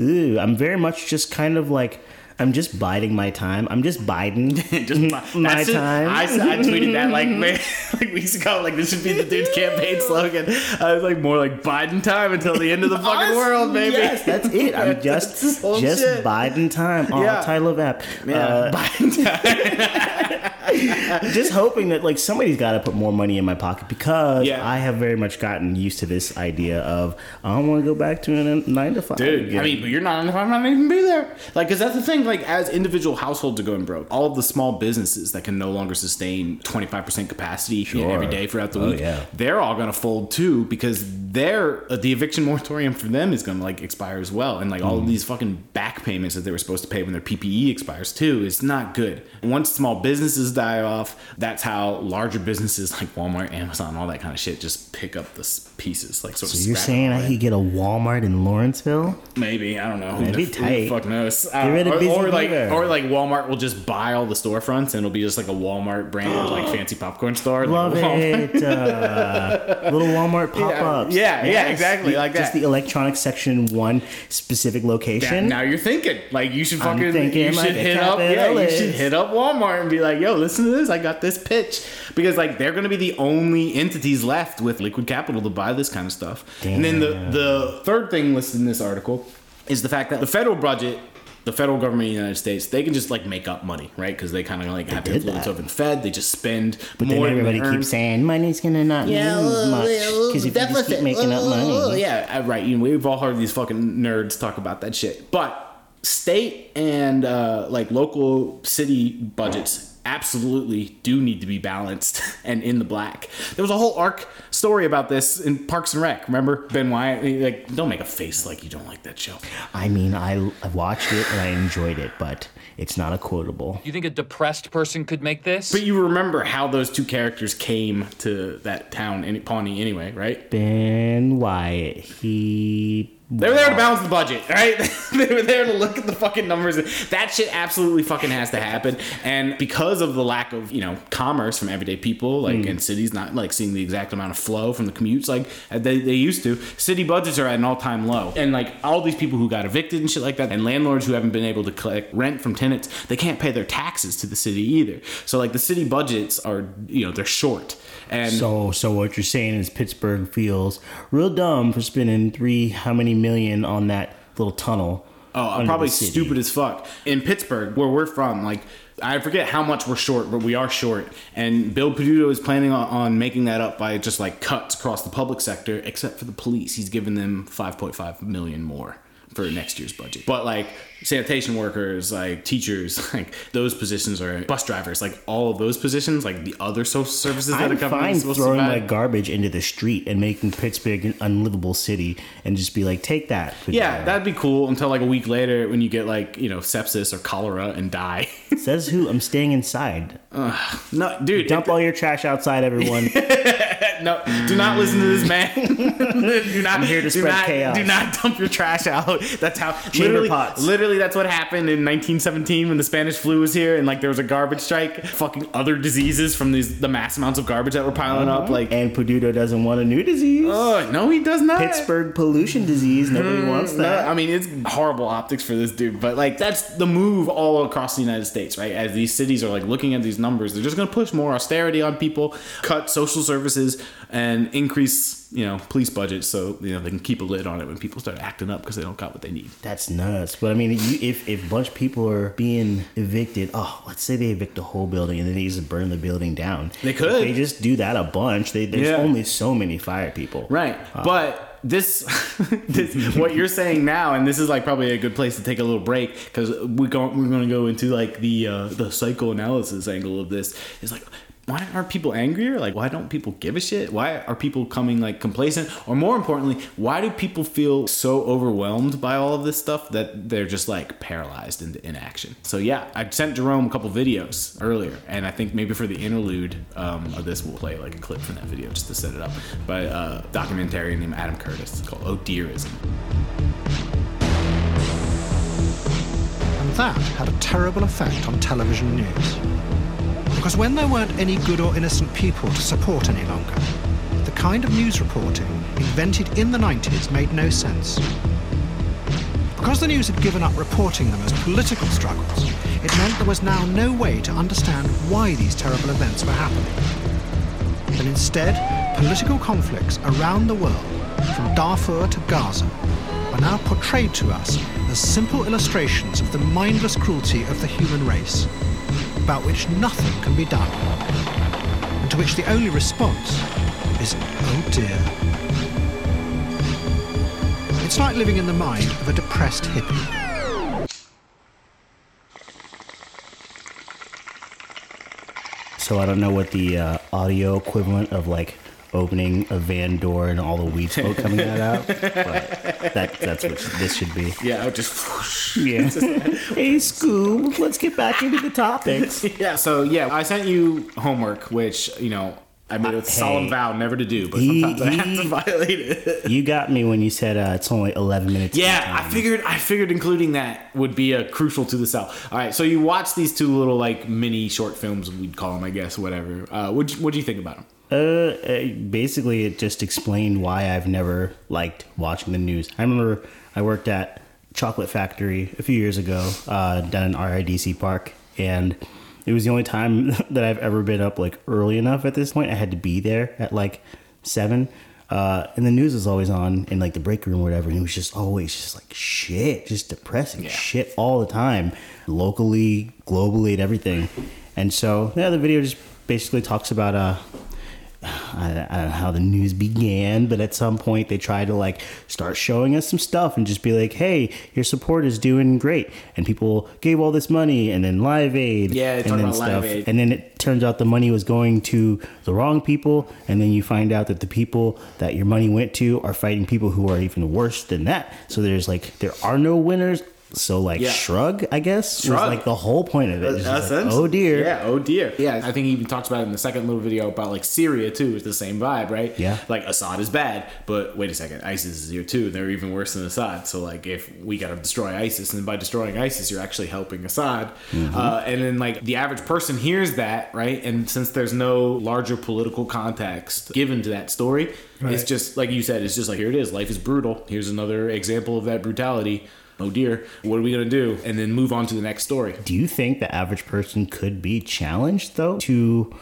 Speaker 2: ooh. I'm very much just kind of like. I'm just biding my time. I'm just biding *laughs*
Speaker 1: Just my,
Speaker 2: my time.
Speaker 1: I, I tweeted that like *laughs* *laughs* like weeks ago. Like this should be the dude's campaign slogan. I was like more like Biden time until the end of the fucking world, baby.
Speaker 2: Yes, that's it. I'm just just
Speaker 1: shit.
Speaker 2: biding time. Oh,
Speaker 1: Yeah.
Speaker 2: title of app.
Speaker 1: Yeah,
Speaker 2: Uh,
Speaker 1: Biden time. *laughs*
Speaker 2: just hoping that like somebody's got to put more money in my pocket because
Speaker 1: Yeah.
Speaker 2: I have very much gotten used to this idea of I don't want to go back to a nine to five.
Speaker 1: Dude,
Speaker 2: again.
Speaker 1: I mean, but you're not, I'm not even be there. Like, cause that's the thing. Like, as individual households are going broke, all of the small businesses that can no longer sustain 25% capacity you know,
Speaker 2: Sure.
Speaker 1: every day throughout the
Speaker 2: Oh,
Speaker 1: week,
Speaker 2: yeah.
Speaker 1: they're all gonna fold too because their uh, the eviction *laughs* moratorium for them is gonna like expire as well, and like all
Speaker 2: Mm.
Speaker 1: of these fucking back payments that they were supposed to pay when their PPE expires too. It's not good. Once small businesses die off, that's how larger businesses like Walmart, Amazon, all that kind of shit just pick up the pieces. Like, sort of
Speaker 2: so you're saying I could get a Walmart in Lawrenceville?
Speaker 1: Maybe I don't know.
Speaker 2: That'd be tight.
Speaker 1: fuck knows?
Speaker 2: Get rid of
Speaker 1: or,
Speaker 2: Busy
Speaker 1: or like,
Speaker 2: Beaver.
Speaker 1: or like Walmart will just buy all the storefronts and it'll be just like a Walmart brand, like *gasps* fancy popcorn store.
Speaker 2: Love
Speaker 1: like
Speaker 2: it. Uh, *laughs* little Walmart pop ups.
Speaker 1: Yeah, yeah, exactly, like
Speaker 2: Just
Speaker 1: that.
Speaker 2: the electronics section one specific
Speaker 1: That-
Speaker 2: location.
Speaker 1: now you're thinking like you should
Speaker 2: I'm
Speaker 1: fucking
Speaker 2: thinking
Speaker 1: you should hit up yeah you should hit up Walmart and be like yo listen to this I got this pitch because like they're gonna be the only entities left with liquid capital to buy this kind of stuff and then the the third thing listed in this article is the fact that the federal budget the federal government in the United States, they can just like make up money, right? Because they kind of like have influence
Speaker 2: that.
Speaker 1: over the Fed. They just spend
Speaker 2: but then
Speaker 1: more than
Speaker 2: everybody
Speaker 1: they
Speaker 2: keeps saying money's gonna not lose much because if you just keep making up
Speaker 1: Oh,
Speaker 2: money.
Speaker 1: yeah, uh, right. You know, we've all heard these fucking nerds talk about that shit. But state and uh, like local city budgets absolutely do need to be balanced *laughs* and in the black. There was a whole arc story about this in Parks and Rec. Remember Ben Wyatt? Like, don't make a face like you don't like that show.
Speaker 2: I mean, I, I watched it and I enjoyed it, but it's not a quotable.
Speaker 8: You think a depressed person could make this?
Speaker 1: But you remember how those two characters came to that town in Pawnee anyway, right?
Speaker 2: Ben Wyatt, he.
Speaker 1: They were there to balance the budget, *laughs* right? they were there to look at the fucking numbers. That shit absolutely fucking has to happen. And because of the lack of, you know, commerce from everyday people, like hmm. in cities not like seeing the exact amount of flow from the commutes like uh, they, they used to, city budgets are at an all time low. And like all these people who got evicted and shit like that, and landlords who haven't been able to collect rent from tenants, they can't pay their taxes to the city either. So like the city budgets are, you know, they're short. And
Speaker 2: So, so what you're saying is Pittsburgh feels real dumb for spending three how many million on that little tunnel.
Speaker 1: Oh, uh,
Speaker 2: under
Speaker 1: probably stupid as fuck. In Pittsburgh, where we're from, like I forget how much we're short, but we are short. And Bill Peduto is planning on, on making that up by just like cuts across the public sector, except for the police. He's given them 5.5 million more for next year's budget. But like sanitation workers, like teachers, *laughs* like those positions are bus drivers, like all of those positions, like the other social services that
Speaker 2: I'm
Speaker 1: a company
Speaker 2: fine
Speaker 1: is supposed
Speaker 2: throwing
Speaker 1: to
Speaker 2: my
Speaker 1: provide.
Speaker 2: garbage into the street and making Pittsburgh an unlivable city and just be like, take that.
Speaker 1: yeah,
Speaker 2: Fedora."
Speaker 1: that'd be cool until like a week later when you get like, you know, sepsis or cholera and die. *laughs*
Speaker 2: says who? I'm staying inside.
Speaker 1: no, dude.
Speaker 2: Dump all your trash outside, everyone. *laughs*
Speaker 1: No, do not listen to this man. do not.
Speaker 2: I'm here to
Speaker 1: do
Speaker 2: spread
Speaker 1: not,
Speaker 2: chaos.
Speaker 1: Do not dump your trash out. That's how.
Speaker 2: Chamber
Speaker 1: literally,
Speaker 2: pots.
Speaker 1: literally, that's what happened in 1917 when the Spanish flu was here, and like there was a garbage strike. Fucking other diseases from these the mass amounts of garbage that were piling up. Uh-huh. Like,
Speaker 2: and Peduto doesn't want a new disease.
Speaker 1: oh no, he does not.
Speaker 2: Pittsburgh pollution disease. Nobody hmm, wants
Speaker 1: No,
Speaker 2: that.
Speaker 1: I mean, it's horrible optics for this dude, but like that's the move all across the United States, right? As these cities are like looking at these numbers, they're just going to push more austerity on people, cut social services, and increase, you know, police budgets so you know they can keep a lid on it when people start acting up because they don't got what they need.
Speaker 2: That's nuts. But I mean, you, if if a bunch of people are being evicted, oh, let's say they evict the whole building and then they just burn the building down.
Speaker 1: They could.
Speaker 2: If they just do that a bunch. They, there's
Speaker 1: Yeah.
Speaker 2: only so many fire people.
Speaker 1: Right. but this, *laughs* this, what you're saying now, and this is like probably a good place to take a little break because we go, we're going to go into like the uh, the psychoanalysis angle of this. Is like why aren't people angrier? Like, why don't people give a shit? Why are people coming like complacent? Or more importantly, why do people feel so overwhelmed by all of this stuff that they're just like paralyzed into inaction? So yeah, I sent Jerome a couple videos earlier, and I think maybe for the interlude um, of this, we'll play like a clip from that video just to set it up. By a documentarian named Adam Curtis called Oh Dearism.
Speaker 9: And that had a terrible effect on television news. Because when there weren't any good or innocent people to support any longer, the kind of news reporting invented in the 90s made no sense. Because the news had given up reporting them as political struggles, it meant there was now no way to understand why these terrible events were happening. And instead, political conflicts around the world, from Darfur to Gaza, are now portrayed to us as simple illustrations of the mindless cruelty of the human race, about which nothing can be done, and to which the only response is, oh dear. It's like living in the mind of a depressed hippie.
Speaker 2: So I don't know what the uh, audio equivalent of like opening a van door and all the weed smoke coming out, *laughs* but that that's what this should be.
Speaker 1: Yeah, I would just.
Speaker 2: Yeah. *laughs* hey, Scoob, let's get back into the topics. *laughs*
Speaker 1: yeah. So yeah, I sent you homework, which you know I made a
Speaker 2: Uh,
Speaker 1: solemn vow never to do, but
Speaker 2: He-
Speaker 1: sometimes I have to violate it.
Speaker 2: You got me when you said uh, it's only 11 minutes.
Speaker 1: Yeah, I figured I figured including that would be a crucial to the cell. All right, so you watch these two little like mini short films, we'd call them, I guess, whatever. Uh, what what do you think about them?
Speaker 2: Uh, uh, basically, it just explained why I've never liked watching the news. I remember I worked at Chocolate Factory a few years ago uh, down in RIDC Park, and it was the only time *laughs* that I've ever been up like early enough. At this point, I had to be there at like seven. Uh, and the news was always on in like the break room or whatever, and it was just always just like shit, just depressing shit all the time, locally, globally, and everything. And so, yeah, the video just basically talks about uh, I, I don't know how the news began, but at some point they tried to like start showing us some stuff and just be like, "Hey, your support is doing great," and people gave all this money, and then Live Aid,
Speaker 1: Yeah,
Speaker 2: and then
Speaker 1: about Live Aid.
Speaker 2: and then it turns out the money was going to the wrong people, and then you find out that the people that your money went to are fighting people who are even worse than that. So there's like there are no winners. So like
Speaker 1: Yeah.
Speaker 2: shrug, I guess, was
Speaker 1: Shrug.
Speaker 2: like the whole point of it. It's just like,
Speaker 1: Essentially.
Speaker 2: oh dear.
Speaker 1: Yeah, oh dear. Yeah, I think he even talks about it in the second little video about like Syria too. It's the same vibe, right?
Speaker 2: Yeah.
Speaker 1: Like Assad is bad, but wait a second, ISIS is here too. They're even worse than Assad. So like, if we gotta destroy ISIS, and by destroying ISIS, you're actually helping Assad.
Speaker 2: Mm-hmm.
Speaker 1: Uh, and then like the average person hears that, right? And since there's no larger political context given to that story, it's just like you said. It's just like here it is. Life is brutal. Here's another example of that brutality. Oh dear, what are we gonna do? And then move on to the next story.
Speaker 2: Do you think the average person could be challenged though to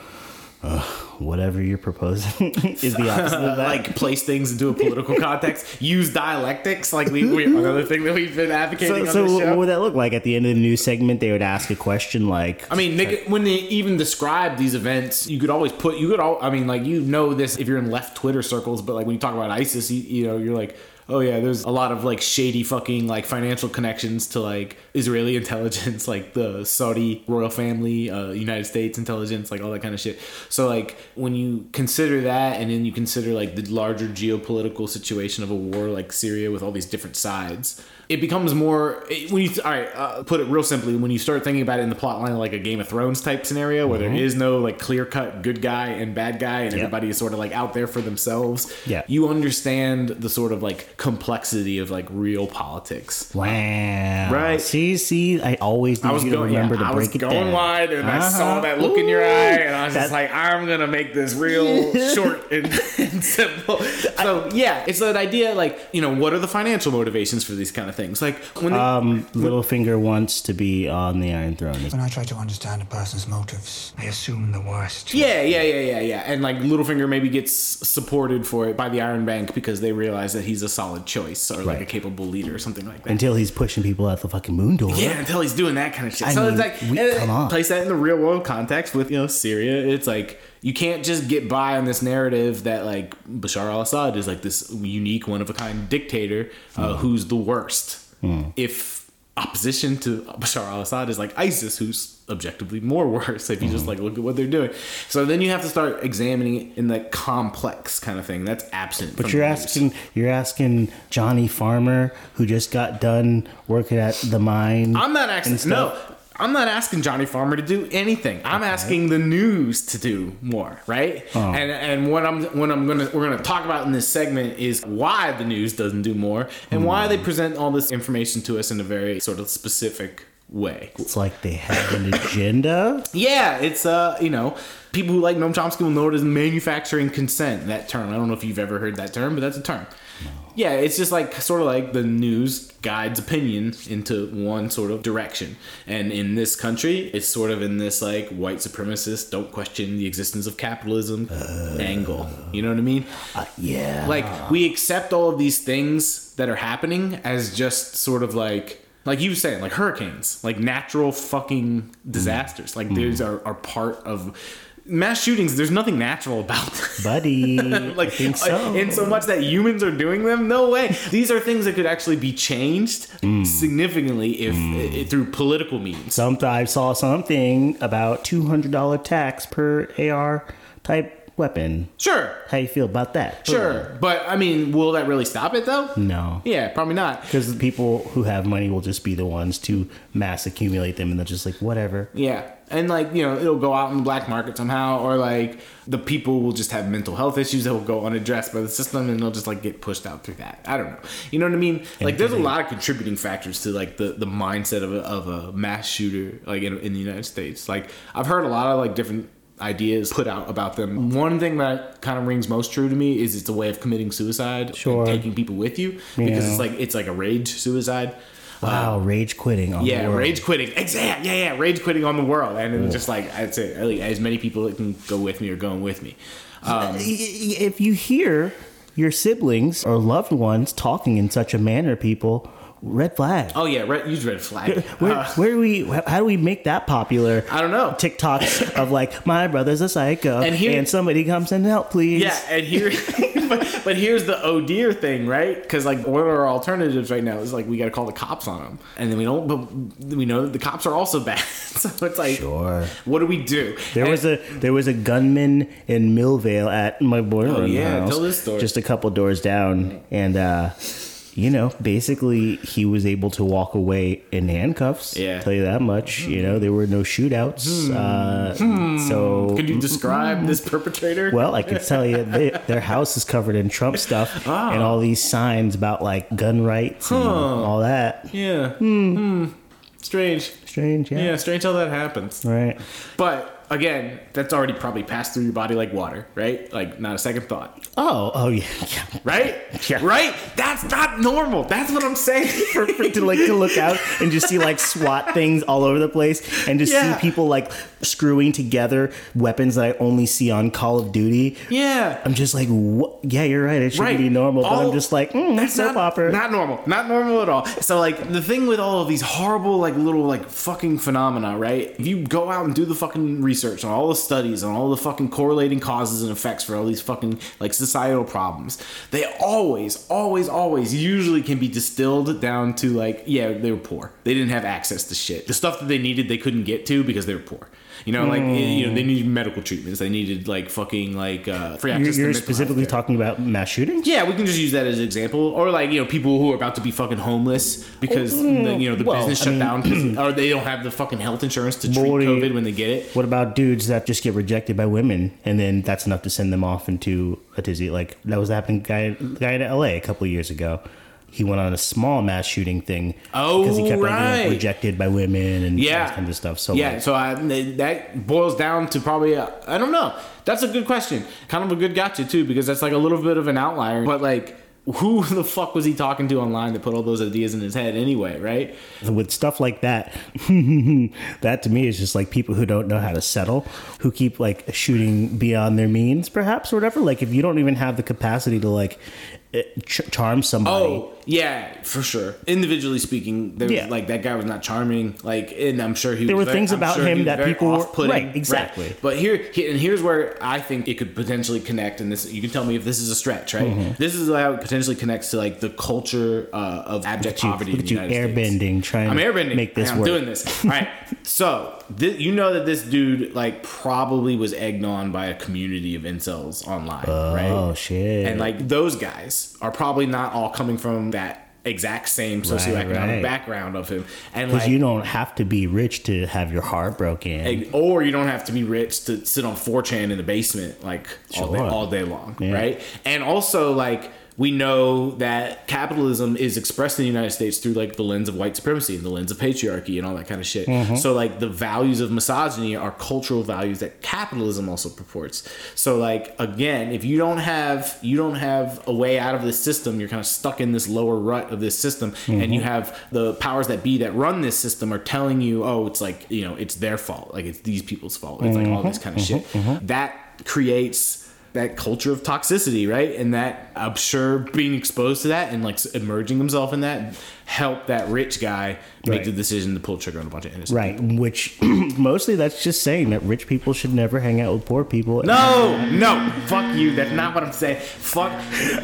Speaker 2: uh, whatever you're proposing *laughs* is the opposite of that?
Speaker 1: like place things into a political context, use dialectics, like we, we *laughs* another thing that we've been advocating
Speaker 2: so, so what would that look like at the end of the news segment? They would ask a question like,
Speaker 1: I mean, Nick, when they even describe these events, you could always put, you could all, I mean, like, you know this if you're in left Twitter circles, but like when you talk about ISIS, you, you know, you're like, oh yeah, there's a lot of like shady fucking like financial connections to like Israeli *laughs* intelligence, like the Saudi royal family, uh, United States intelligence, like all that kind of shit. So like when you consider that, and then you consider like the larger geopolitical situation of a war like Syria with all these different sides, it becomes more it- when you all right uh, put it real simply when you start thinking about it in the plot line like a game of thrones type scenario where there is no like clear cut good guy and bad guy and
Speaker 2: Yep.
Speaker 1: everybody is sort of like out there for themselves
Speaker 2: Yeah.
Speaker 1: you understand the sort of like complexity of like real politics
Speaker 2: wow,
Speaker 1: Right.
Speaker 2: See, see, I always need
Speaker 1: I was
Speaker 2: you to
Speaker 1: going, yeah,
Speaker 2: remember to
Speaker 1: I
Speaker 2: break
Speaker 1: was
Speaker 2: it
Speaker 1: going
Speaker 2: down.
Speaker 1: wide, and I
Speaker 2: Uh-huh.
Speaker 1: saw that look in your eye, and I was just like, I'm gonna make this real *laughs* short and, and simple. So yeah, it's that idea, like you know, what are the financial motivations for these kind of things? Like when they,
Speaker 2: Um, Littlefinger wants to be on the Iron Throne.
Speaker 10: When I try to understand a person's motives, I assume the worst.
Speaker 1: Yeah, yeah, yeah, yeah, yeah. And like Littlefinger maybe gets supported for it by the Iron Bank because they realize that he's a solid choice or like
Speaker 2: Right.
Speaker 1: a capable leader or something like that.
Speaker 2: Until he's pushing people out the fucking moon door.
Speaker 1: yeah, until he's doing that kind of shit.
Speaker 2: I
Speaker 1: so
Speaker 2: mean,
Speaker 1: it's like
Speaker 2: we- come on.
Speaker 1: place that in the real world context with you know Syria. It's like you can't just get by on this narrative that like Bashar al-Assad is like this unique one of a kind dictator uh,
Speaker 2: Hmm.
Speaker 1: who's the worst. If opposition to Bashar al-Assad is like ISIS, who's objectively more worse if you just like look at what they're doing. So then you have to start examining it in the complex kind of thing. That's absent.
Speaker 2: But you're
Speaker 1: the news.
Speaker 2: asking you're asking Johnny Farmer who just got done working at the mine.
Speaker 1: I'm not asking. No, I'm not asking Johnny Farmer to do anything. I'm asking the news to do more, right?
Speaker 2: Oh.
Speaker 1: And and what I'm what I'm gonna we're gonna talk about in this segment is why the news doesn't do more and why
Speaker 2: Hmm.
Speaker 1: they present all this information to us in a very sort of specific way.
Speaker 2: It's like they have an agenda.
Speaker 1: Yeah, it's uh, you know, people who like Noam Chomsky will know it as manufacturing consent. That term. I don't know if you've ever heard that term, but that's a term. Yeah, it's just like sort of like the news guides opinion into one sort of direction. And in this country, it's sort of in this like white supremacist, don't question the existence of capitalism angle. You know what I mean?
Speaker 2: Uh, yeah.
Speaker 1: Like we accept all of these things that are happening as just sort of like like you were saying, like hurricanes, like natural fucking disasters. Like these are, are part of mass shootings. There's nothing natural about them.
Speaker 2: buddy. *laughs*
Speaker 1: like
Speaker 2: I think so.
Speaker 1: in so much that humans are doing them no way these are things that could actually be changed
Speaker 2: Mm.
Speaker 1: significantly if i- through political means
Speaker 2: Some I saw something about two hundred dollar tax per AR type weapon.
Speaker 1: sure.
Speaker 2: How you feel about that?
Speaker 1: sure. But i mean will that really stop it though?
Speaker 2: No.
Speaker 1: yeah probably not.
Speaker 2: Because the people who have money will just be the ones to mass accumulate them, and they're just like, whatever.
Speaker 1: yeah. And like you know it'll go out in the black market somehow or like the people will just have mental health issues that will go unaddressed by the system and they'll just like get pushed out through that. I don't know. You know what i mean? Like there's a lot of contributing factors to like the the mindset of a, of a mass shooter like in, in the united states. Like i've heard a lot of like different ideas put out about them one thing that kind of rings most true to me is it's a way of committing suicide
Speaker 2: Sure.
Speaker 1: and taking people with you because
Speaker 2: Yeah.
Speaker 1: it's like it's like a rage suicide
Speaker 2: Wow, rage quitting on
Speaker 1: yeah,
Speaker 2: the world.
Speaker 1: rage quitting. Exact. Yeah, yeah, rage quitting on the world, and it's just like I'd say, like, as many people that can go with me are going with me. Um,
Speaker 2: if you hear your siblings or loved ones talking in such a manner, people, red flag.
Speaker 1: oh yeah, red, use red flag. *laughs*
Speaker 2: Where,
Speaker 1: Uh,
Speaker 2: where do we? How do we make that popular?
Speaker 1: I don't know.
Speaker 2: TikToks of like my brother's a psycho, *laughs*
Speaker 1: And here, and,
Speaker 2: somebody comes and help, please.
Speaker 1: Yeah, and here, *laughs* but, but here's the oh dear thing, right? Because like one of our alternatives right now is like we got to call the cops on them, and then we don't, but we know that the cops are also bad. so it's like,
Speaker 2: Sure.
Speaker 1: what do we do?
Speaker 2: There
Speaker 1: And-
Speaker 2: was a there was a gunman in Millvale at my boyfriend's
Speaker 1: Oh, yeah,
Speaker 2: house,
Speaker 1: tell this story.
Speaker 2: just a couple doors down, and uh, you know, basically he was able to walk away in handcuffs.
Speaker 1: Yeah.
Speaker 2: tell you that much. You know, there were no shootouts. Uh, So,
Speaker 1: Could you describe this perpetrator?
Speaker 2: well, I can tell you they, *laughs* their house is covered in Trump stuff
Speaker 1: Ah.
Speaker 2: and all these signs about like gun rights and all that.
Speaker 1: yeah. Hmm. Strange.
Speaker 2: Strange, yeah.
Speaker 1: Yeah, strange how that happens.
Speaker 2: Right.
Speaker 1: But again, that's already probably passed through your body like water, right? Like not a second thought,
Speaker 2: Oh, oh yeah, yeah.
Speaker 1: right?
Speaker 2: Yeah.
Speaker 1: Right? That's not normal. That's what I'm saying. *laughs*
Speaker 2: for, for- to like to look out and just see like SWAT things all over the place and just
Speaker 1: Yeah.
Speaker 2: see people like screwing together weapons that I only see on Call of Duty.
Speaker 1: yeah.
Speaker 2: I'm just like, what? yeah, you're right. It shouldn't
Speaker 1: Right.
Speaker 2: be normal, but I'm just like, mm, that's soap
Speaker 1: not,
Speaker 2: opera.
Speaker 1: Not normal. Not normal at all. So like the thing with all of these horrible like little like fucking phenomena, right? If you go out and do the fucking research on all the studies on all the fucking correlating causes and effects for all these fucking like societal problems, they always, always, always usually can be distilled down to like, yeah, they were poor. They didn't have access to shit. The stuff that they needed they couldn't get to because they were poor. You know, like eh, you know, they hmm. needed medical treatments. They needed like fucking like uh, free
Speaker 2: you're
Speaker 1: access.
Speaker 2: you're
Speaker 1: mental
Speaker 2: specifically talking about mass shootings?
Speaker 1: Yeah, we can just use that as an example, or like you know people who are about to be fucking homeless because oh, hmm. the, you know the
Speaker 2: Well,
Speaker 1: business
Speaker 2: I
Speaker 1: shut
Speaker 2: mean-
Speaker 1: down *clears throat* or they don't have the fucking health insurance to treat COVID when they get it.
Speaker 2: What about dudes that just get rejected by women and then that's enough to send them off into a tizzy? Like that was happening guy guy in LA a couple of years ago. He went on a small mass shooting thing
Speaker 1: Oh,
Speaker 2: because he kept on oh,
Speaker 1: right.
Speaker 2: getting rejected by women and
Speaker 1: Yeah,
Speaker 2: all this kind of stuff. So
Speaker 1: yeah,
Speaker 2: like,
Speaker 1: so I, that boils down to probably I I don't know. That's a good question, kind of a good gotcha too, because that's like a little bit of an outlier. But like, who *laughs* the fuck was he talking to online that put all those ideas in his head anyway? Right?
Speaker 2: with stuff like that *laughs* that to me is just like people who don't know how to settle who keep like shooting beyond their means perhaps or whatever like if you don't even have the capacity to like ch- charm somebody.
Speaker 1: Oh yeah, for sure. Individually speaking, there was,
Speaker 2: Yeah.
Speaker 1: like that guy was not charming. Like, and I'm sure he.
Speaker 2: There
Speaker 1: was
Speaker 2: were
Speaker 1: very-
Speaker 2: things
Speaker 1: I'm
Speaker 2: about
Speaker 1: sure
Speaker 2: him that people were- right, exactly.
Speaker 1: But here, he- and here's where I think it could potentially connect. And this, you can tell me if this is a stretch, right?
Speaker 2: Mm-hmm.
Speaker 1: This is how it potentially connects to like the culture uh, of abject
Speaker 2: you-
Speaker 1: poverty
Speaker 2: look
Speaker 1: in
Speaker 2: at
Speaker 1: the
Speaker 2: you
Speaker 1: United States.
Speaker 2: airbending, trying
Speaker 1: I'm
Speaker 2: to
Speaker 1: airbending.
Speaker 2: make this
Speaker 1: I'm
Speaker 2: work.
Speaker 1: doing this. All right. *laughs* So you know that this dude like probably was egged on by a community of incels online, oh, right?
Speaker 2: Oh shit!
Speaker 1: And like those guys are probably not all coming from that exact same socioeconomic
Speaker 2: right.
Speaker 1: background of him. And
Speaker 2: because
Speaker 1: like
Speaker 2: you don't have to be rich to have your heart broken.
Speaker 1: Egg- or you don't have to be rich to sit on 4chan in the basement like all, day, all day long,
Speaker 2: Yeah.
Speaker 1: right? And also like we know that capitalism is expressed in the United States through like the lens of white supremacy and the lens of patriarchy and all that kind of shit.
Speaker 2: Mm-hmm.
Speaker 1: So like the values of misogyny are cultural values that capitalism also purports. So like again, if you don't have you don't have a way out of this system, you're kind of stuck in this lower rut of this system and you
Speaker 2: Mm-hmm.
Speaker 1: have the powers that be that run this system are telling you, "Oh, it's like, you know, it's their fault. Like it's these people's fault." It's like all this kind of shit. That creates that culture of toxicity, right? And that I'm sure being exposed to that and like emerging himself in that helped that rich guy make
Speaker 2: Right.
Speaker 1: the decision to pull trigger on a bunch of innocent
Speaker 2: right,
Speaker 1: people.
Speaker 2: which *clears throat* mostly that's just saying that rich people should never hang out with poor people.
Speaker 1: No, no, fuck you. That's not what I'm saying. Fuck,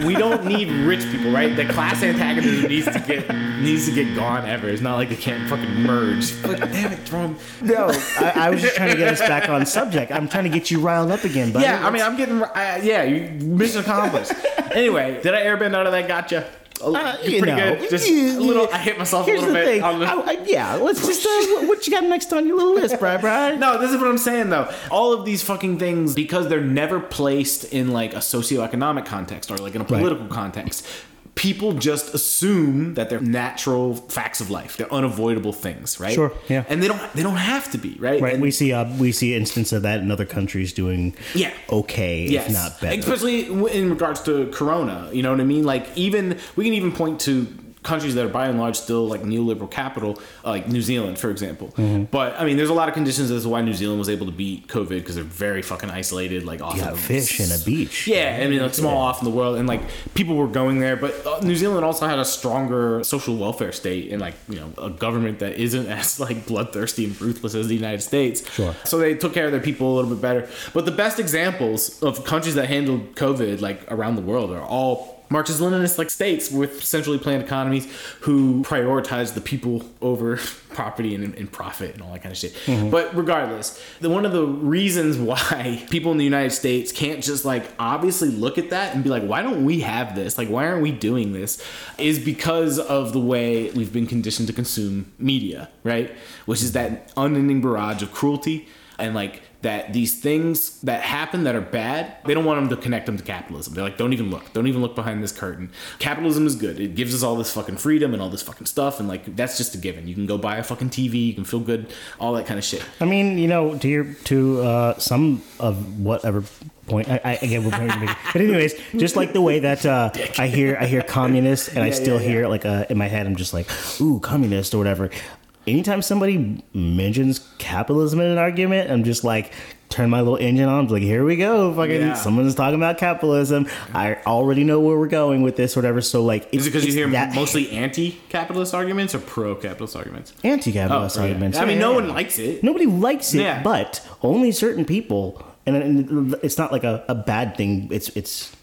Speaker 1: we don't need rich people, right? The class antagonism needs to get needs to get gone ever. It's not like they can't fucking merge. But damn it, Jerome.
Speaker 2: No, I, I was just trying to get us back on subject. I'm trying to get you riled up again, buddy.
Speaker 1: Yeah, I mean, I'm getting. Uh, yeah, you, mission accomplished. *laughs* anyway, did I airbend out of that? Gotcha. A-
Speaker 2: Uh, you know,
Speaker 1: good. Just
Speaker 2: you-
Speaker 1: a little. I hit myself a little
Speaker 2: the
Speaker 1: bit.
Speaker 2: thing.
Speaker 1: on the-
Speaker 2: I, I, yeah, let's just. Uh, *laughs* what- you got next on your little list, Bri? *laughs* Bri?
Speaker 1: No, this is what I'm saying though. All of these fucking things, because they're never placed in like a socioeconomic context or like in a political context, people just assume that they're natural facts of life. They're unavoidable things, right?
Speaker 2: Sure, yeah.
Speaker 1: And they don't they don't have to be, right?
Speaker 2: Right,
Speaker 1: And-
Speaker 2: we see uh, we see instance of that in other countries doing
Speaker 1: Yeah.
Speaker 2: okay,
Speaker 1: yes.
Speaker 2: if not better.
Speaker 1: Especially in regards to Corona, you know what I mean? Like even we can even point to countries that are by and large still like neoliberal capital, uh, like New Zealand, for example.
Speaker 2: Mm-hmm.
Speaker 1: But I mean, there's a lot of conditions as to why New Zealand was able to beat COVID because they're very fucking isolated, like off
Speaker 2: got
Speaker 1: of
Speaker 2: fish and a beach.
Speaker 1: Yeah, I mean, like small off in the world, and like people were going there. But uh, New Zealand also had a stronger social welfare state and like you know a government that isn't *laughs* as like bloodthirsty and ruthless as the United States.
Speaker 2: Sure.
Speaker 1: So they took care of their people a little bit better. But the best examples of countries that handled COVID like around the world are all Marxist Leninist like states with centrally planned economies who prioritize the people over *laughs* property and, and profit and all that kind of shit. Mm-hmm. But regardless, the, one of the reasons *laughs* why people in the United States can't just like obviously look at that and be like, why don't we have this? Like, why aren't we doing this? Is because of the way we've been conditioned to consume media, right? Which is that unending barrage of cruelty and like that these things that happen that are bad, they don't want them to connect them to capitalism. They're like, don't even look. Don't even look behind this curtain. Capitalism is good. It gives us all this fucking freedom and all this fucking stuff. And like, that's just a given. You can go buy a fucking TV. You can feel good. All that kind of shit.
Speaker 2: I mean, you know, to your to uh, some of whatever point I, I again we're going to make, but anyways, just like the way that uh, I hear I hear communist and I
Speaker 1: Yeah,
Speaker 2: still
Speaker 1: yeah,
Speaker 2: hear like uh, in my head I'm just like ooh communist or whatever. Anytime somebody mentions capitalism in an argument, I'm just like turn my little engine on. I'm like, here we go, fucking
Speaker 1: Yeah.
Speaker 2: someone's talking about capitalism. I already know where we're going with this, or whatever. So like,
Speaker 1: Is it because you hear
Speaker 2: that
Speaker 1: mostly anti-capitalist arguments or pro-capitalist arguments?
Speaker 2: anti-capitalist
Speaker 1: Oh,
Speaker 2: arguments?
Speaker 1: I mean,
Speaker 2: Yeah,
Speaker 1: no
Speaker 2: yeah,
Speaker 1: one likes it.
Speaker 2: Nobody likes it,
Speaker 1: Yeah.
Speaker 2: but only certain people, and, and it's not like a, a bad thing. It's it's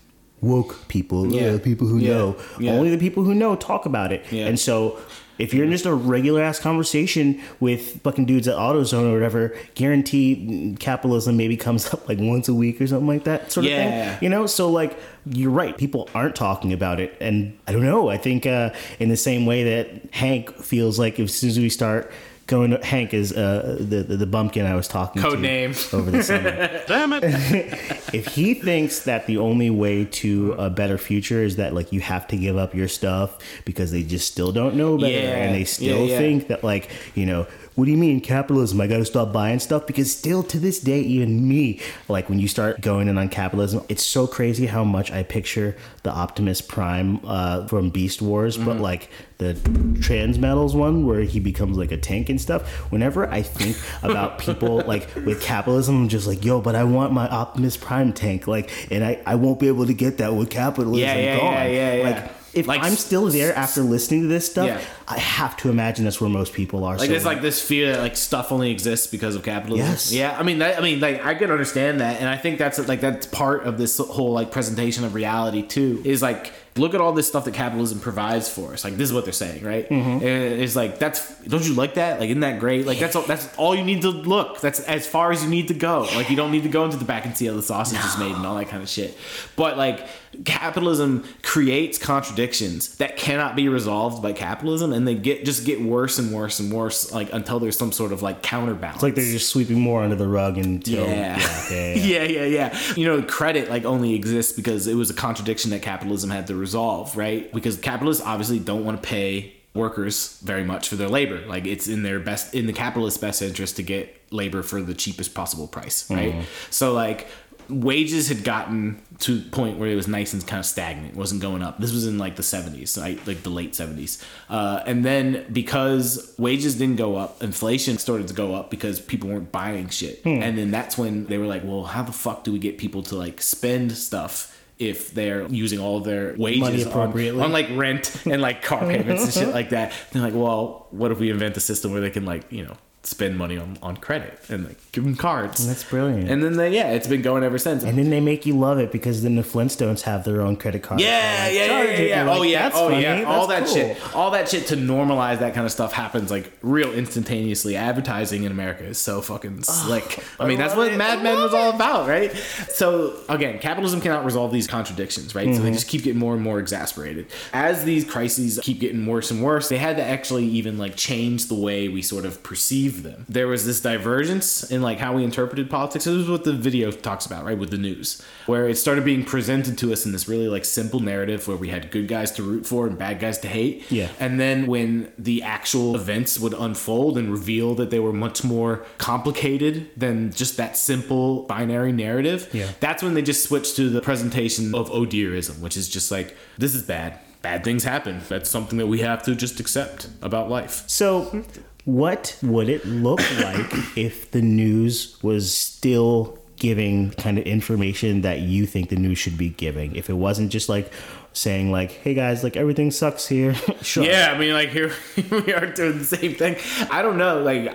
Speaker 2: woke people,
Speaker 1: Yeah.
Speaker 2: uh, people who
Speaker 1: Yeah.
Speaker 2: know.
Speaker 1: Yeah.
Speaker 2: Only the people who know talk about it.
Speaker 1: Yeah.
Speaker 2: And so, if you're in just a regular ass conversation with fucking dudes at AutoZone or whatever, guarantee capitalism maybe comes up like once a week or something like that sort of thing. You know, so like you're right, people aren't talking about it, and I don't know. I think uh, in the same way that Hank feels like as soon as we start going, to, Hank is uh, the, the the bumpkin I was talking
Speaker 1: Code
Speaker 2: to
Speaker 1: name.
Speaker 2: over the summer. *laughs*
Speaker 4: Damn it. *laughs*
Speaker 2: if he thinks that the only way to a better future is that like you have to give up your stuff because they just still don't know better
Speaker 1: Yeah.
Speaker 2: and they still
Speaker 1: Yeah, yeah.
Speaker 2: think that like you know what do you mean capitalism? I got to stop buying stuff because still to this day, even me, like when you start going in on capitalism, it's so crazy how much I picture the Optimus Prime uh, from Beast Wars, but like the Transmetals one where he becomes like a tank and stuff. Whenever I think about *laughs* people like with capitalism, I'm just like, yo, but I want my Optimus Prime tank, like, and I I won't be able to get that with capitalism.
Speaker 1: Yeah, yeah,
Speaker 2: gone.
Speaker 1: yeah, yeah, yeah.
Speaker 2: Like, if
Speaker 1: Like,
Speaker 2: I'm still there after listening to this stuff,
Speaker 1: Yeah.
Speaker 2: I have to imagine that's where most people are.
Speaker 1: Like
Speaker 2: so,
Speaker 1: there's like this fear that like stuff only exists because of capitalism.
Speaker 2: Yes.
Speaker 1: Yeah. I mean, that, I mean, like I can understand that, and I think that's like that's part of this whole like presentation of reality too. Is like look at all this stuff that capitalism provides for us. Like this is what they're saying, right? Mm-hmm. And it's like that's don't you like that? Like isn't that great? Like that's all, that's all you need to look. That's as far as you need to go. Like you don't need to go into the back and see how the sausage is made and all that kind of shit. But like capitalism creates contradictions that cannot be resolved by capitalism, and they get just get worse and worse and worse. Like until there's some sort of like counterbalance.
Speaker 2: It's like they're just sweeping more under the rug until
Speaker 1: Yeah.
Speaker 2: yeah, yeah, *laughs* yeah.
Speaker 1: yeah, yeah, yeah. You know, credit like only exists because it was a contradiction that capitalism had to resolve, right? Because capitalists obviously don't want to pay workers very much for their labor. Like it's in their best in the capitalist's best interest to get labor for the cheapest possible price, right? Mm-hmm. So like wages had gotten to the point where it was nice and kind of stagnant it wasn't going up. This was in like the 70s right? like the late 70s uh, and then because wages didn't go up inflation started to go up because people weren't buying shit. And then that's when they were like well how the fuck do we get people to like spend stuff if they're using all their wages
Speaker 2: Money
Speaker 1: on-
Speaker 2: appropriately.
Speaker 1: on, like rent and like car payments and shit *laughs* like that? They're like well what if we invent a system where they can like you know spend money on, on credit and like give them cards
Speaker 2: That's brilliant.
Speaker 1: and then they, yeah, it's been going ever since.
Speaker 2: And then they make you love it because then the Flintstones have their own credit card.
Speaker 1: yeah,
Speaker 2: like,
Speaker 1: yeah, yeah, yeah, yeah.
Speaker 2: You're
Speaker 1: Oh yeah, oh
Speaker 2: funny,
Speaker 1: yeah. All that
Speaker 2: that's
Speaker 1: shit, all that shit to normalize that kind of stuff happens like real instantaneously. Advertising in America is so fucking slick. I mean, that's what
Speaker 2: it.
Speaker 1: Mad Men was all about, right? So again, capitalism cannot resolve these contradictions, right? So
Speaker 2: Mm-hmm.
Speaker 1: they just keep getting more and more exasperated. As these crises keep getting worse and worse, they had to actually even like change the way we sort of perceive them. There was this divergence in like how we interpreted politics. This is what the video talks about, right? With the news, where it started being presented to us in this really like simple narrative where we had good guys to root for and bad guys to hate.
Speaker 2: Yeah.
Speaker 1: And then when the actual events would unfold and reveal that they were much more complicated than just that simple binary narrative,
Speaker 2: Yeah.
Speaker 1: that's when they just switched to the presentation of Odierism, which is just like, this is bad. Bad things happen. That's something that we have to just accept about life.
Speaker 2: So, what would it look like *coughs* if the news was still giving kind of information that you think the news should be giving? If it wasn't just like saying like, "Hey guys, like everything sucks here." *laughs* sure.
Speaker 1: Yeah, I mean, like here, here *laughs* we are doing the same thing. I don't know, like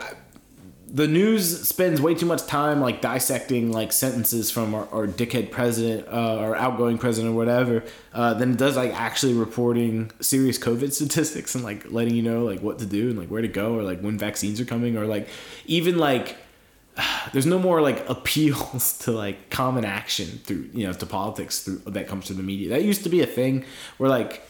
Speaker 1: the news spends way too much time like dissecting like sentences from our, our dickhead president uh, or outgoing president or whatever uh, than it does like actually reporting serious COVID *laughs* statistics and like letting you know like what to do and like where to go or like when vaccines are coming or like even like *sighs* there's no more like *laughs* appeals to like common action through you know to politics through that comes through the media. That used to be a thing where like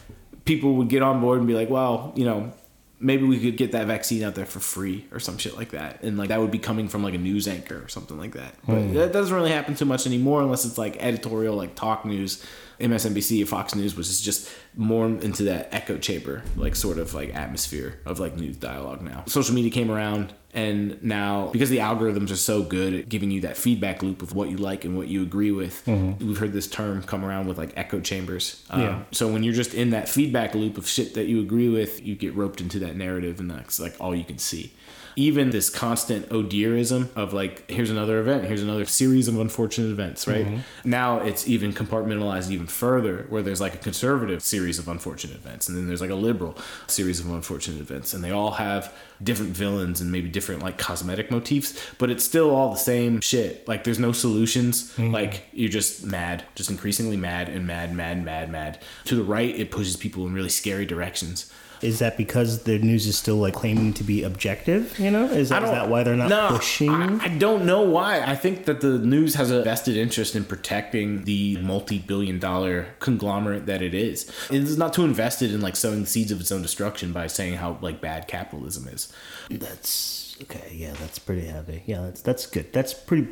Speaker 1: people would get on board and be like well you know maybe we could get that vaccine out there for free or some shit like that. And like that would be coming from like a news anchor or something like that. But hmm. that doesn't really happen too much anymore unless it's like editorial like talk news msnbc fox news which is just more into that echo chamber like sort of like atmosphere of like news dialogue now. Social media came around and now because the algorithms are so good at giving you that feedback loop of what you like and what you agree with we've heard this term come around with like echo chambers. Um,
Speaker 2: Yeah.
Speaker 1: so when you're just in that feedback loop of shit that you agree with you get roped into that narrative and that's like all you can see even this constant odierism of like here's another event here's another series of unfortunate events right? Mm-hmm. Now it's even compartmentalized even further where there's like a conservative series of unfortunate events and then there's like a liberal series of unfortunate events and they all have different villains and maybe different like cosmetic motifs but it's still all the same shit. Like there's no solutions. Mm-hmm. Like you're just mad just increasingly mad and mad mad mad mad. To the right it pushes people in really scary directions
Speaker 2: Is that because the news is still like claiming to be objective? You know, is that, is that why they're not
Speaker 1: no,
Speaker 2: pushing?
Speaker 1: I, I don't know why. I think that the news has a vested interest in protecting the multi-billion-dollar conglomerate that it is. It's not too invested in like sowing the seeds of its own destruction by saying how like bad capitalism is.
Speaker 2: that's okay. Yeah, that's pretty heavy. Yeah, that's that's good. That's pretty.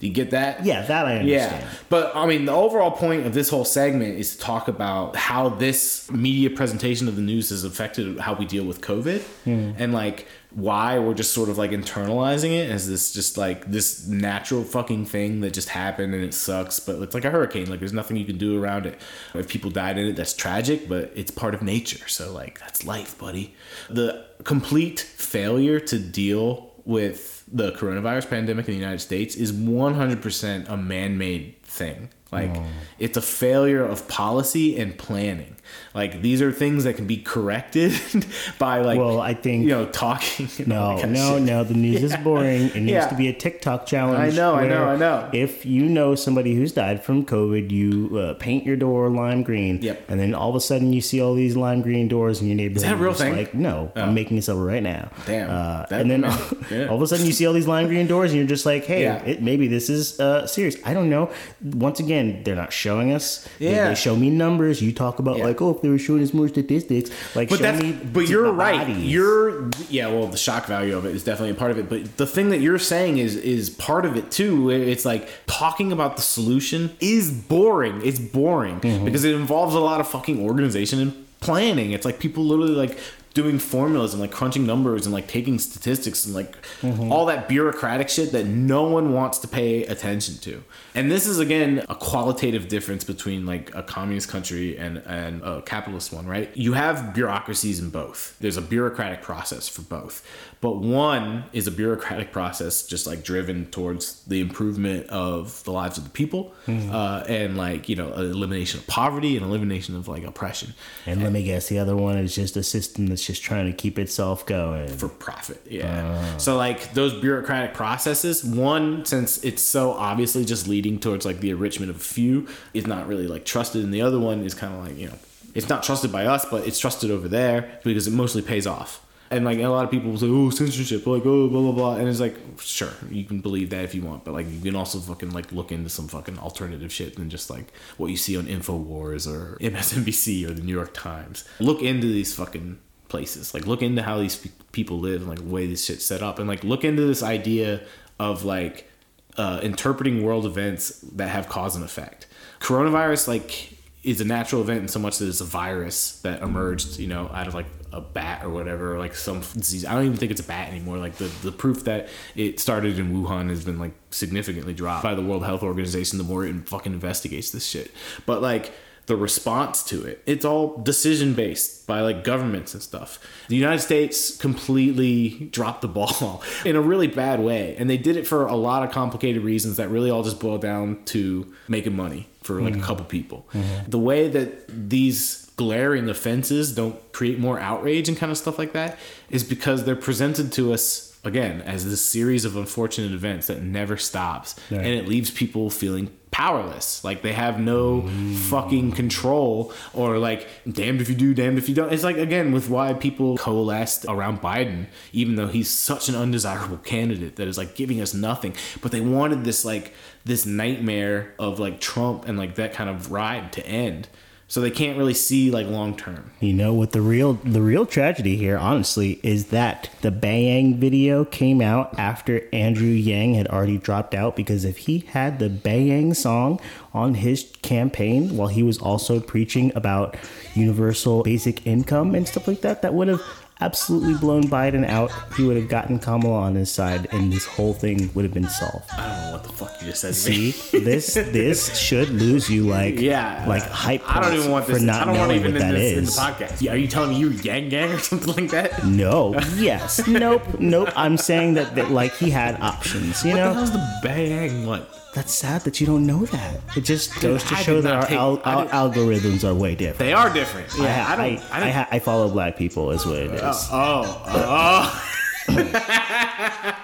Speaker 1: You get that?
Speaker 2: Yeah, that I understand.
Speaker 1: Yeah, but I mean, the overall point of this whole segment is to talk about how this media presentation of the news has affected how we deal with COVID,
Speaker 2: Hmm.
Speaker 1: and like why we're just sort of like internalizing it as this just like this natural fucking thing that just happened and it sucks but it's like a hurricane like there's nothing you can do around it if people died in it that's tragic but it's part of nature so like that's life buddy the complete failure to deal with the coronavirus pandemic in the united states is 100% a man-made thing like it's a failure of policy and planning like these are things that can be corrected *laughs* by like
Speaker 2: Well, I think-
Speaker 1: you know talking
Speaker 2: No, no,
Speaker 1: shit.
Speaker 2: no. The news is *laughs* boring. It needs
Speaker 1: Yeah.
Speaker 2: to be a TikTok challenge.
Speaker 1: I know, I know, I know.
Speaker 2: If you know somebody who's died from COVID, you uh, paint your door lime green.
Speaker 1: Yep.
Speaker 2: And then all of a sudden you see all these lime green doors in your neighborhood.
Speaker 1: that a
Speaker 2: and
Speaker 1: real
Speaker 2: you're
Speaker 1: thing?
Speaker 2: Like, no,
Speaker 1: Oh.
Speaker 2: I'm making this up right now.
Speaker 1: Damn.
Speaker 2: Uh, and then *laughs*
Speaker 1: yeah.
Speaker 2: all of a sudden you see all these lime green doors and you're just like, hey,
Speaker 1: Yeah.
Speaker 2: it, maybe this is uh, serious. I don't know. Once again, they're not showing us. They-
Speaker 1: Yeah.
Speaker 2: They, show me numbers. You talk about
Speaker 1: Yeah.
Speaker 2: like, oh, if they were showing us more statistics, like
Speaker 1: but that's but you're right
Speaker 2: bodies.
Speaker 1: you're yeah well the shock value of it is definitely a part of it but the thing that you're saying is is part of it too it's like talking about the solution is boring it's boring
Speaker 2: Mm-hmm.
Speaker 1: because it involves a lot of fucking organization and planning it's like people literally like doing formulas and like crunching numbers and like taking statistics and like
Speaker 2: Mm-hmm.
Speaker 1: all that bureaucratic shit that no one wants to pay attention to. And this is again a qualitative difference between like a communist country and and a capitalist one right? You have bureaucracies in both. There's a bureaucratic process for both. But one is a bureaucratic process just like driven towards the improvement of the lives of the people uh, and like you know elimination of poverty and elimination of like oppression.
Speaker 2: And let me guess, the other one is just a system that's just trying to keep itself going.
Speaker 1: for profit. Yeah. Uh. so like those bureaucratic processes, one since it's so obviously just leading towards like the enrichment of a few, is not really like trusted, and the other one is kind of like you know, it's not trusted by us, but it's trusted over there because it mostly pays off. And like a lot of people will say, "Oh, censorship," like "Oh, blah blah blah," and it's like, sure, you can believe that if you want, but like you can also fucking like look into some fucking alternative shit than just like what you see on Infowars or *laughs* MSNBC or the New York Times. Look into these fucking places. Like look into how these pe- people live and like the way this shit's set up, and like look into this idea of like uh, interpreting world events that have cause and effect. Coronavirus like is a natural event in so much that it's a virus that emerged, you know, out of like a bat or whatever, or like some disease. I don't even think it's a bat anymore. Like the, the proof that it started in Wuhan has been like significantly dropped by the World Health Organization the more it fucking investigates this shit. But like the response to it, it's all decision based by like governments and stuff. The United States completely dropped the ball *laughs* in a really bad way. And they did it for a lot of complicated reasons that really all just boil down to making money for like a mm-hmm. couple people. Mm-hmm. The way that these glaring offenses don't create more outrage and kind of stuff like that is because they're presented to us again as this series of unfortunate events that never stops
Speaker 2: Right.
Speaker 1: and it leaves people feeling powerless. Like they have no mm. fucking control or like damned if you do damned if you don't. It's like again with why people coalesced around biden even though he's such an undesirable candidate that is like giving us nothing. But they wanted this like this nightmare of like trump and like that kind of ride to end so they can't really see like long term.
Speaker 2: You know what the real the real tragedy here, honestly, is that the Bayang video came out after Andrew Yang had already dropped out because if he had the Bayang song on his campaign while he was also preaching about universal basic income and stuff like that, that would have absolutely blown Biden out. He would have gotten Kamala on his side and this whole thing would have been solved.
Speaker 1: i don't know what the fuck you just said.
Speaker 2: See, this this should lose you like *laughs*
Speaker 1: Yeah,
Speaker 2: like hype.
Speaker 1: I don't even want
Speaker 2: for
Speaker 1: this.
Speaker 2: not
Speaker 1: I don't want even
Speaker 2: what
Speaker 1: in
Speaker 2: that
Speaker 1: this in the podcast. Yeah, are you telling me you Yang Gang *laughs* or something like that?
Speaker 2: No. *laughs* Yes. Nope. Nope. I'm saying that, that like he had options. You
Speaker 1: What the
Speaker 2: know,
Speaker 1: hell's the bang? What?
Speaker 2: That's sad that you don't know that. It just goes to
Speaker 1: I
Speaker 2: show that our,
Speaker 1: take-
Speaker 2: al- our algorithms are way different.
Speaker 1: They are different.
Speaker 2: I,
Speaker 1: Yeah, I, don't.
Speaker 2: I,
Speaker 1: I,
Speaker 2: I,
Speaker 1: don't-
Speaker 2: ha- I follow black people, is what it is.
Speaker 1: oh, oh, oh. *laughs*
Speaker 2: yeah.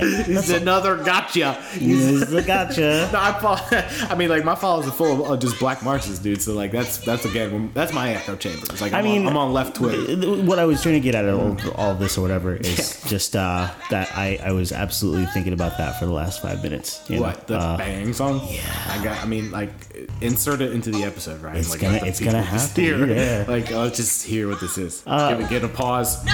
Speaker 1: it's another gotcha.
Speaker 2: It's a gotcha. *laughs*
Speaker 1: No, I, follow, *laughs* I mean, like my followers are full of uh, just black Marxists, dude. So like that's that's again that's my echo chamber. It's like
Speaker 2: I
Speaker 1: I'm,
Speaker 2: mean,
Speaker 1: on, I'm on left Twitter.
Speaker 2: What I was trying to get at all, all this or whatever *laughs* is just uh, that I, I was absolutely thinking about that for the last five minutes. you know?
Speaker 1: What the
Speaker 2: Uh,
Speaker 1: bang song? Yeah, I got. I mean, like insert it into the episode, right?
Speaker 2: It's
Speaker 1: like,
Speaker 2: gonna- it's gonna
Speaker 1: just
Speaker 2: happen,
Speaker 1: hear-
Speaker 2: yeah.
Speaker 1: Like let's just hear what this is.
Speaker 2: Uh,
Speaker 1: give it, get a pause.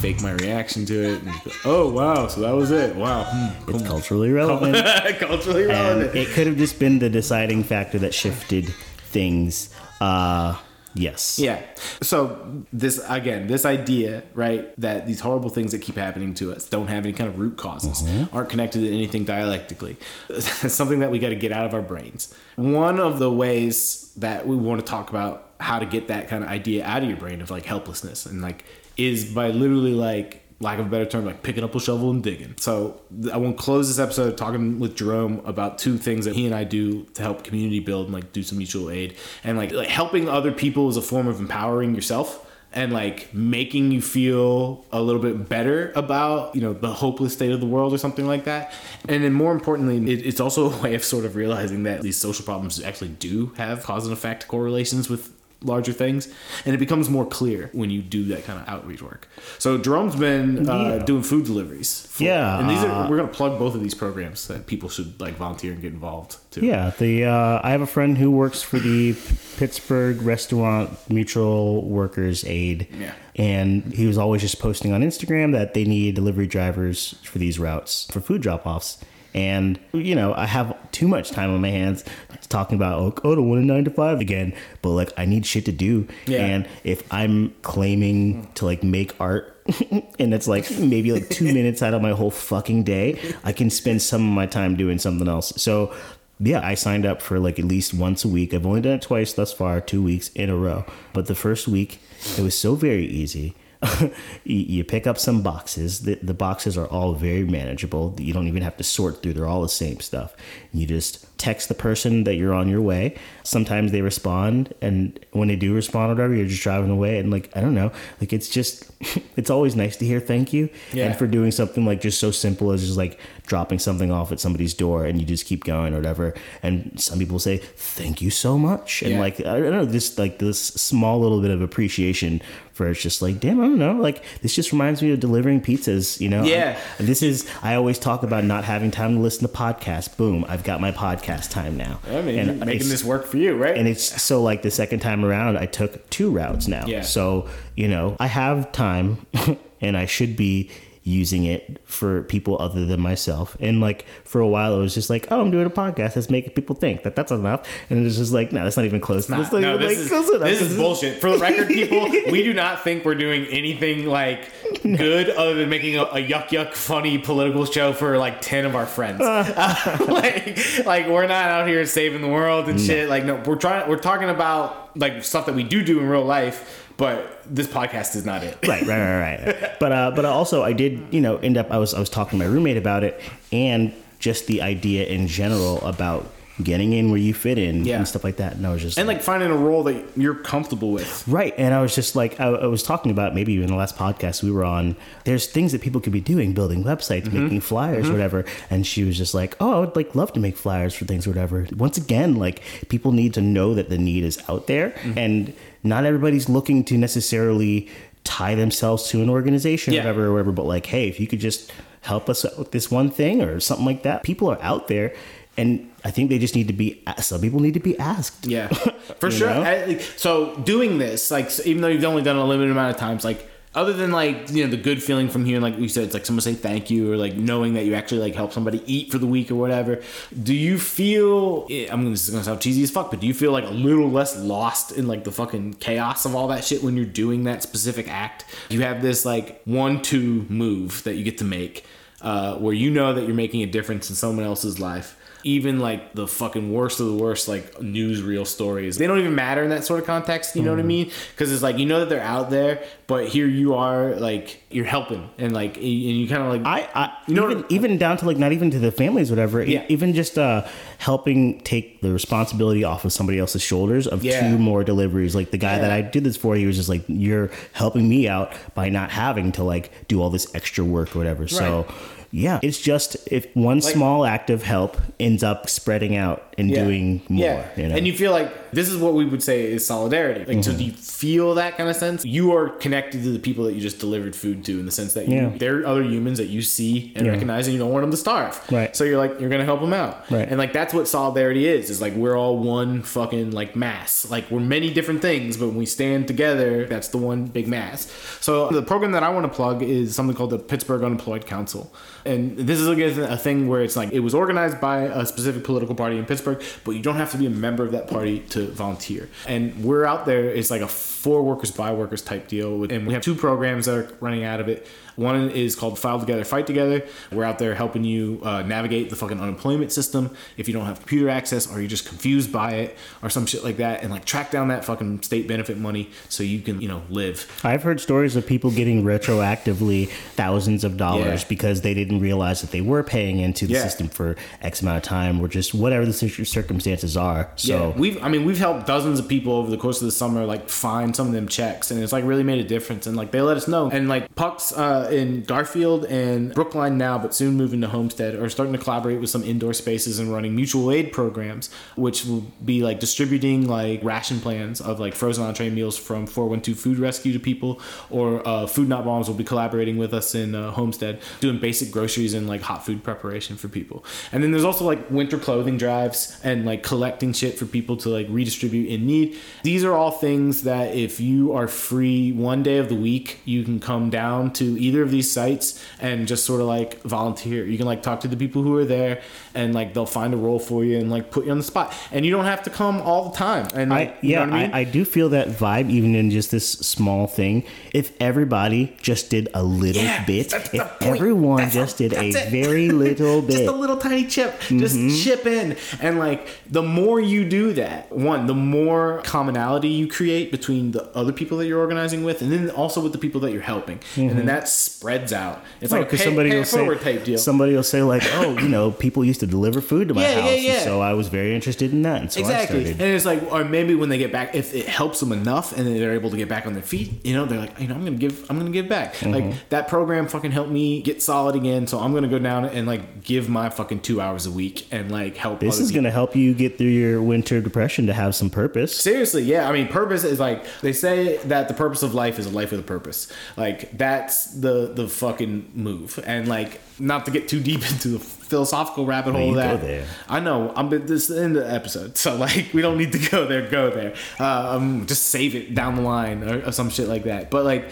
Speaker 1: Fake my reaction to it. And oh wow, so that was it. Wow, hmm,
Speaker 2: it's culturally relevant. *laughs*
Speaker 1: culturally
Speaker 2: and
Speaker 1: relevant.
Speaker 2: it could have just been the deciding factor that shifted things. Uh, Yes.
Speaker 1: Yeah. So this again, this idea, right, that these horrible things that keep happening to us don't have any kind of root causes, aren't connected to anything dialectically. *laughs* It's something that we got to get out of our brains. One of the ways that we want to talk about how to get that kind of idea out of your brain of like helplessness and like is by literally like lack of a better term, like picking up a shovel and digging. So I want to close this episode talking with Jerome about two things that he and I do to help community build and like do some mutual aid and like, like helping other people is a form of empowering yourself and like making you feel a little bit better about you know the hopeless state of the world or something like that and then more importantly it, it's also a way of sort of realizing that these social problems actually do have cause and effect correlations with larger things and it becomes more clear when you do that kind of outreach work so jerome's been uh,
Speaker 2: Yeah.
Speaker 1: doing food deliveries for-
Speaker 2: Yeah,
Speaker 1: and these
Speaker 2: uh,
Speaker 1: are we're gonna plug both of these programs that people should like volunteer and get involved too
Speaker 2: Yeah, the uh, I have a friend who works for the Pittsburgh Restaurant Mutual Workers Aid.
Speaker 1: Yeah.
Speaker 2: And he was always just posting on Instagram that they need delivery drivers for these routes for food drop offs. And you know, I have too much time on my hands talking about oh, go to one and nine to five again. But like I need shit to do.
Speaker 1: Yeah.
Speaker 2: And if I'm claiming to like make art *laughs* and it's like maybe like two *laughs* minutes out of my whole fucking day, I can spend some of my time doing something else. So yeah, I signed up for like at least once a week. I've only done it twice thus far, two weeks in a row. But the first week, it was so very easy. *laughs* you, pick up some boxes. The, the boxes are all very manageable. You don't even have to sort through. They're all the same stuff. You just text the person that you're on your way. Sometimes they respond, and when they do respond or whatever, you're just driving away. And like I don't know, like it's just *laughs* it's always nice to hear thank you
Speaker 1: Yeah.
Speaker 2: and for doing something like just so simple as just like dropping something off at somebody's door and you just keep going or whatever. And some people say thank you so much, and
Speaker 1: Yeah.
Speaker 2: like I don't know, just like this small little bit of appreciation for it's just like damn, I don't know, like this just reminds me of delivering pizzas, you know?
Speaker 1: Yeah.
Speaker 2: And this is I always talk about not having time to listen to podcasts. Boom, I've got my podcast time now.
Speaker 1: I mean,
Speaker 2: And
Speaker 1: making this work for you right
Speaker 2: and it's so like the second time around, I took two routes now.
Speaker 1: Yeah.
Speaker 2: So, you know, I have time *laughs* and I should be using it for people other than myself. And like for a while, it was just like, oh, I'm doing a podcast. That's making people think that that's enough. And it was just like, no, that's not even close. That's not
Speaker 1: no,
Speaker 2: even,
Speaker 1: this,
Speaker 2: like,
Speaker 1: is,
Speaker 2: close enough.
Speaker 1: this is bullshit. For the record, *laughs* people, we do not think we're doing anything like good other than making a, a yuck yuck funny political show for like ten of our friends. Uh. *laughs* like, like we're not out here saving the world and shit. Like, no, we're trying. We're talking about like stuff that we do do in real life. But this podcast is not it.
Speaker 2: right, right, right, right. *laughs* But uh, but also I did, you know, end up I was I was talking to my roommate about it and just the idea in general about getting in where you fit in
Speaker 1: Yeah.
Speaker 2: and stuff like that. And I was just
Speaker 1: And like finding a role that you're comfortable with.
Speaker 2: Right. And I was just like, I, I was talking about maybe in the last podcast we were on, there's things that people could be doing, building websites,
Speaker 1: Mm-hmm.
Speaker 2: making flyers, or whatever. And she was just like, oh, I would like love to make flyers for things or whatever. Once again, like people need to know that the need is out there
Speaker 1: Mm-hmm.
Speaker 2: and not everybody's looking to necessarily tie themselves to an organization
Speaker 1: Yeah.
Speaker 2: or whatever, or whatever. But like, hey, if you could just help us out with this one thing or something like that, people are out there. And I think they just need to be, some people need to be asked.
Speaker 1: Yeah, *laughs* for sure. I- so doing this, like, even though you've only done a limited amount of times, like, other than like you know the good feeling from hearing, like you said, it's like someone say thank you or like knowing that you actually like help somebody eat for the week or whatever. Do you feel? eh, I'm this is gonna sound cheesy as fuck, but do you feel like a little less lost in like the fucking chaos of all that shit when you're doing that specific act? You have this like one-two move that you get to make, uh, where you know that you're making a difference in someone else's life even like the fucking worst of the worst like newsreel stories they don't even matter in that sort of context you know what i mean because it's like you know that they're out there but here you are like you're helping and like and you kind of like
Speaker 2: I, I
Speaker 1: You know
Speaker 2: even even down to like not even to the families, whatever.
Speaker 1: Yeah.
Speaker 2: Even just uh, helping take the responsibility off of somebody else's shoulders of
Speaker 1: Yeah.
Speaker 2: two more deliveries. Like the guy that I did this for, he was just like, "You're helping me out by not having to like do all this extra work or whatever." So. Yeah, it's just if one
Speaker 1: Like-
Speaker 2: small act of help ends up spreading out and
Speaker 1: Yeah.
Speaker 2: doing more.
Speaker 1: Yeah.
Speaker 2: You know?
Speaker 1: And you feel like this is what we would say is solidarity. Like, so do you feel that kind of sense? You are connected to the people that you just delivered food to in the sense that you,
Speaker 2: Yeah.
Speaker 1: they're other humans that you see and
Speaker 2: Yeah.
Speaker 1: recognize and you don't want them to starve.
Speaker 2: Right.
Speaker 1: So you're like, you're going to help them out.
Speaker 2: Right.
Speaker 1: And like, that's what solidarity is, is like, we're all one fucking like mass. Like, we're many different things, but when we stand together, that's the one big mass. So the program that I want to plug is something called the Pittsburgh Unemployed Council. And this is again a thing where it's like it was organized by a specific political party in Pittsburgh, but you don't have to be a member of that party to volunteer. And we're out there. It's like a for workers by workers type deal, and we have two programs that are running out of it. One is called File Together, Fight Together. We're out there helping you uh, navigate the fucking unemployment system if you don't have computer access or you're just confused by it or some shit like that, and like track down that fucking state benefit money so you can, you know, live.
Speaker 2: I've heard stories of people getting retroactively thousands of dollars
Speaker 1: Yeah.
Speaker 2: because they didn't realize that they were paying into the
Speaker 1: Yeah.
Speaker 2: system for X amount of time or just whatever the circumstances are. So
Speaker 1: yeah, we've I mean we've helped dozens of people over the course of the summer like find some of them checks and it's like really made a difference and like they let us know and like Pucks uh, in Garfield and Brookline now but soon moving to Homestead are starting to collaborate with some indoor spaces and running mutual aid programs which will be like distributing like ration plans of like frozen entree meals from 412 Food Rescue to people or uh, Food Not Bombs will be collaborating with us in uh, Homestead doing basic groceries and like hot food preparation for people and then there's also like winter clothing drives and like collecting shit for people to like redistribute in need. These are all things that if you are free one day of the week, you can come down to either of these sites and just sort of like volunteer. You can like talk to the people who are there and like they'll find a role for you and like put you on the spot. And you don't have to come all the time. And like,
Speaker 2: I,
Speaker 1: you
Speaker 2: yeah,
Speaker 1: know what I mean?
Speaker 2: I, I do feel that vibe even in just this small thing. If everybody just did a little
Speaker 1: Yeah,
Speaker 2: bit, if everyone
Speaker 1: That's-
Speaker 2: just did a
Speaker 1: it.
Speaker 2: very *laughs* little bit,
Speaker 1: just a little tiny chip just
Speaker 2: Mhm.
Speaker 1: chip in and like the more you do that one the more commonality you create between the other people that you're organizing with and then also with the people that you're helping and then
Speaker 2: Mhm.
Speaker 1: that spreads out it's like a pay,
Speaker 2: somebody
Speaker 1: pay
Speaker 2: will
Speaker 1: it
Speaker 2: say
Speaker 1: forward type deal
Speaker 2: somebody will say like, oh, you know, people used to deliver food to my
Speaker 1: Yeah,
Speaker 2: house,
Speaker 1: yeah, yeah.
Speaker 2: so I was very interested in that, and so
Speaker 1: exactly
Speaker 2: I started.
Speaker 1: and it's like or maybe when they get back if it helps them enough and they're able to get back on their feet you know they're like you know i'm gonna give i'm gonna give back
Speaker 2: Mhm.
Speaker 1: like that program fucking helped me get solid again so i'm gonna go down and like give my fucking two hours a week and like help
Speaker 2: This is going to help you get through your winter depression to have some purpose.
Speaker 1: Seriously, yeah. I mean, purpose is like they say that the purpose of life is a life with a purpose. Like that's the the fucking move. And like not to get too deep *laughs* into the philosophical rabbit hole
Speaker 2: you
Speaker 1: of
Speaker 2: go
Speaker 1: that.
Speaker 2: there.
Speaker 1: I know. I'm this is the end of the episode, so *laughs* like we don't need to go there. Go there. Uh, um, just save it down the line or, or some shit like that. But like,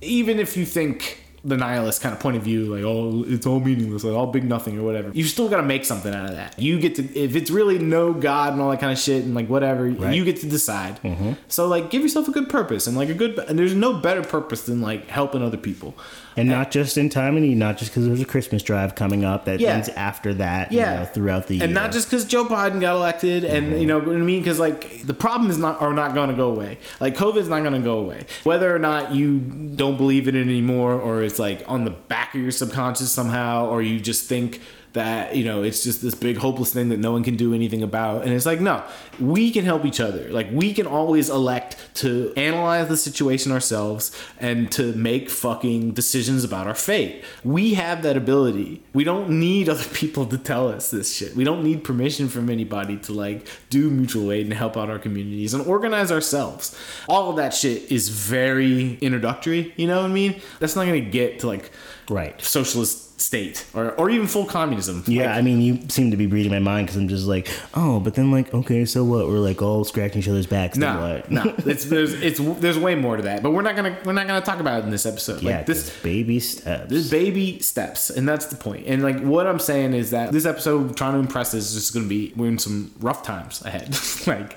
Speaker 1: even if you think the nihilist kind of point of view, like oh, it's all meaningless, like all big nothing or whatever. You still got to make something out of that. You get to if it's really no God and all that kind of shit and like whatever,
Speaker 2: Right.
Speaker 1: you get to decide.
Speaker 2: Mhm.
Speaker 1: So like, give yourself a good purpose and like a good. And there's no better purpose than like helping other people.
Speaker 2: And not just in time and need, not just because there's a Christmas drive coming up that
Speaker 1: Yeah.
Speaker 2: ends after that,
Speaker 1: Yeah.
Speaker 2: you know, throughout the year.
Speaker 1: and not just because Joe Biden got elected, and you know what I mean. Because like the problem is not are not going to go away. Like COVID is not going to go away. Whether or not you don't believe in it anymore, or it's like on the back of your subconscious somehow, or you just think that you know it's just this big hopeless thing that no one can do anything about. And it's like no we can help each other. Like we can always elect to analyze the situation ourselves and to make fucking decisions about our fate. We have that ability. We don't need other *laughs* people to tell us this shit. We don't need permission from anybody to like do mutual aid and help out our communities and organize ourselves. All of that shit is very introductory you know what i mean? That's not gonna get to like
Speaker 2: right.
Speaker 1: socialist state or, or even full communism
Speaker 2: Yeah,
Speaker 1: Like,
Speaker 2: I mean, you seem to be reading my mind because I'm just like, oh, but then like, okay, so what? We're like all scratching each other's backs.
Speaker 1: No, no, it's there's it's there's way more to that, but we're not gonna we're not gonna talk about it in this episode.
Speaker 2: yeah,
Speaker 1: like this
Speaker 2: baby steps.
Speaker 1: this baby steps, and that's the point. And like what I'm saying is that this episode, trying to impress, is just gonna be we're in some rough times ahead. *laughs* like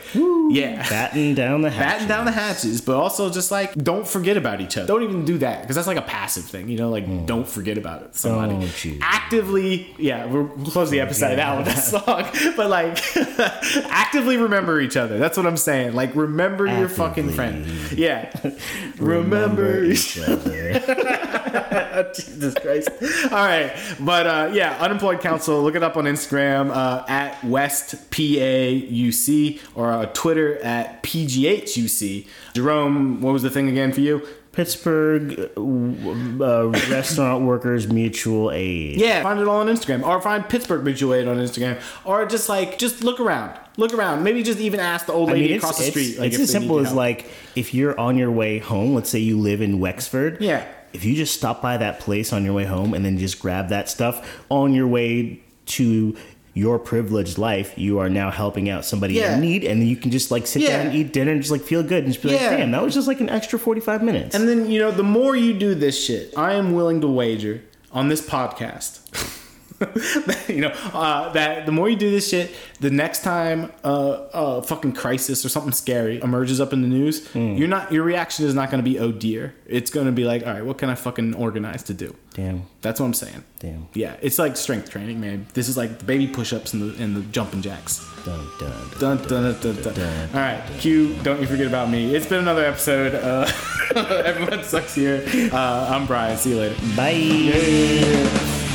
Speaker 1: yeah,
Speaker 2: batten down the hatches.
Speaker 1: batten down the hatches, but also just like don't forget about each other. Don't even do that because that's like a passive thing, you know. Like mm. don't forget about it. Somebody Actively, yeah, we'll close the episode out with that song, *laughs* but like *laughs* actively remember each other. That's what I'm saying. Like remember your fucking friend. Yeah, *laughs* remember each other. Jesus Christ. All right. But uh, yeah, Unemployed Council, look it up on Instagram uh, at West PAUC or uh, Twitter at PGHUC. Jerome, what was the thing again for you?
Speaker 2: Pittsburgh uh, Restaurant *coughs* Workers Mutual Aid.
Speaker 1: Yeah, find it all on Instagram, or find Pittsburgh Mutual Aid on Instagram, or just like just look around, look around. Maybe just even ask the old
Speaker 2: I
Speaker 1: lady
Speaker 2: mean,
Speaker 1: across the street. Like
Speaker 2: it's as simple as
Speaker 1: help.
Speaker 2: like if you're on your way home. Let's say you live in Wexford.
Speaker 1: Yeah.
Speaker 2: If you just stop by that place on your way home and then just grab that stuff on your way to your privileged life, you are now helping out somebody
Speaker 1: Yeah.
Speaker 2: in need, and then you can just like sit
Speaker 1: Yeah.
Speaker 2: down and eat dinner and just like feel good and just be
Speaker 1: Yeah.
Speaker 2: like, damn, that was just like an extra forty five minutes.
Speaker 1: And then, you know, the more you do this shit, I am willing to wager on this podcast *laughs* you know, uh, that the more you do this shit, the next time uh, a fucking crisis or something scary emerges up in the news,
Speaker 2: Hmm.
Speaker 1: you're not your reaction is not going to be oh dear. It's going to be like, all right, what can I fucking organize to do?
Speaker 2: Damn.
Speaker 1: That's what I'm saying.
Speaker 2: Damn.
Speaker 1: Yeah, it's like strength training, man. This is like the baby push-ups and the and the jumping jacks.
Speaker 2: Dun, dun,
Speaker 1: Dun, dun, dun, dun, dun. All right, Q. Don't you forget about me. It's been another episode. Uh, *laughs* everyone sucks here. Uh, I'm Brian. See you later.
Speaker 2: Bye.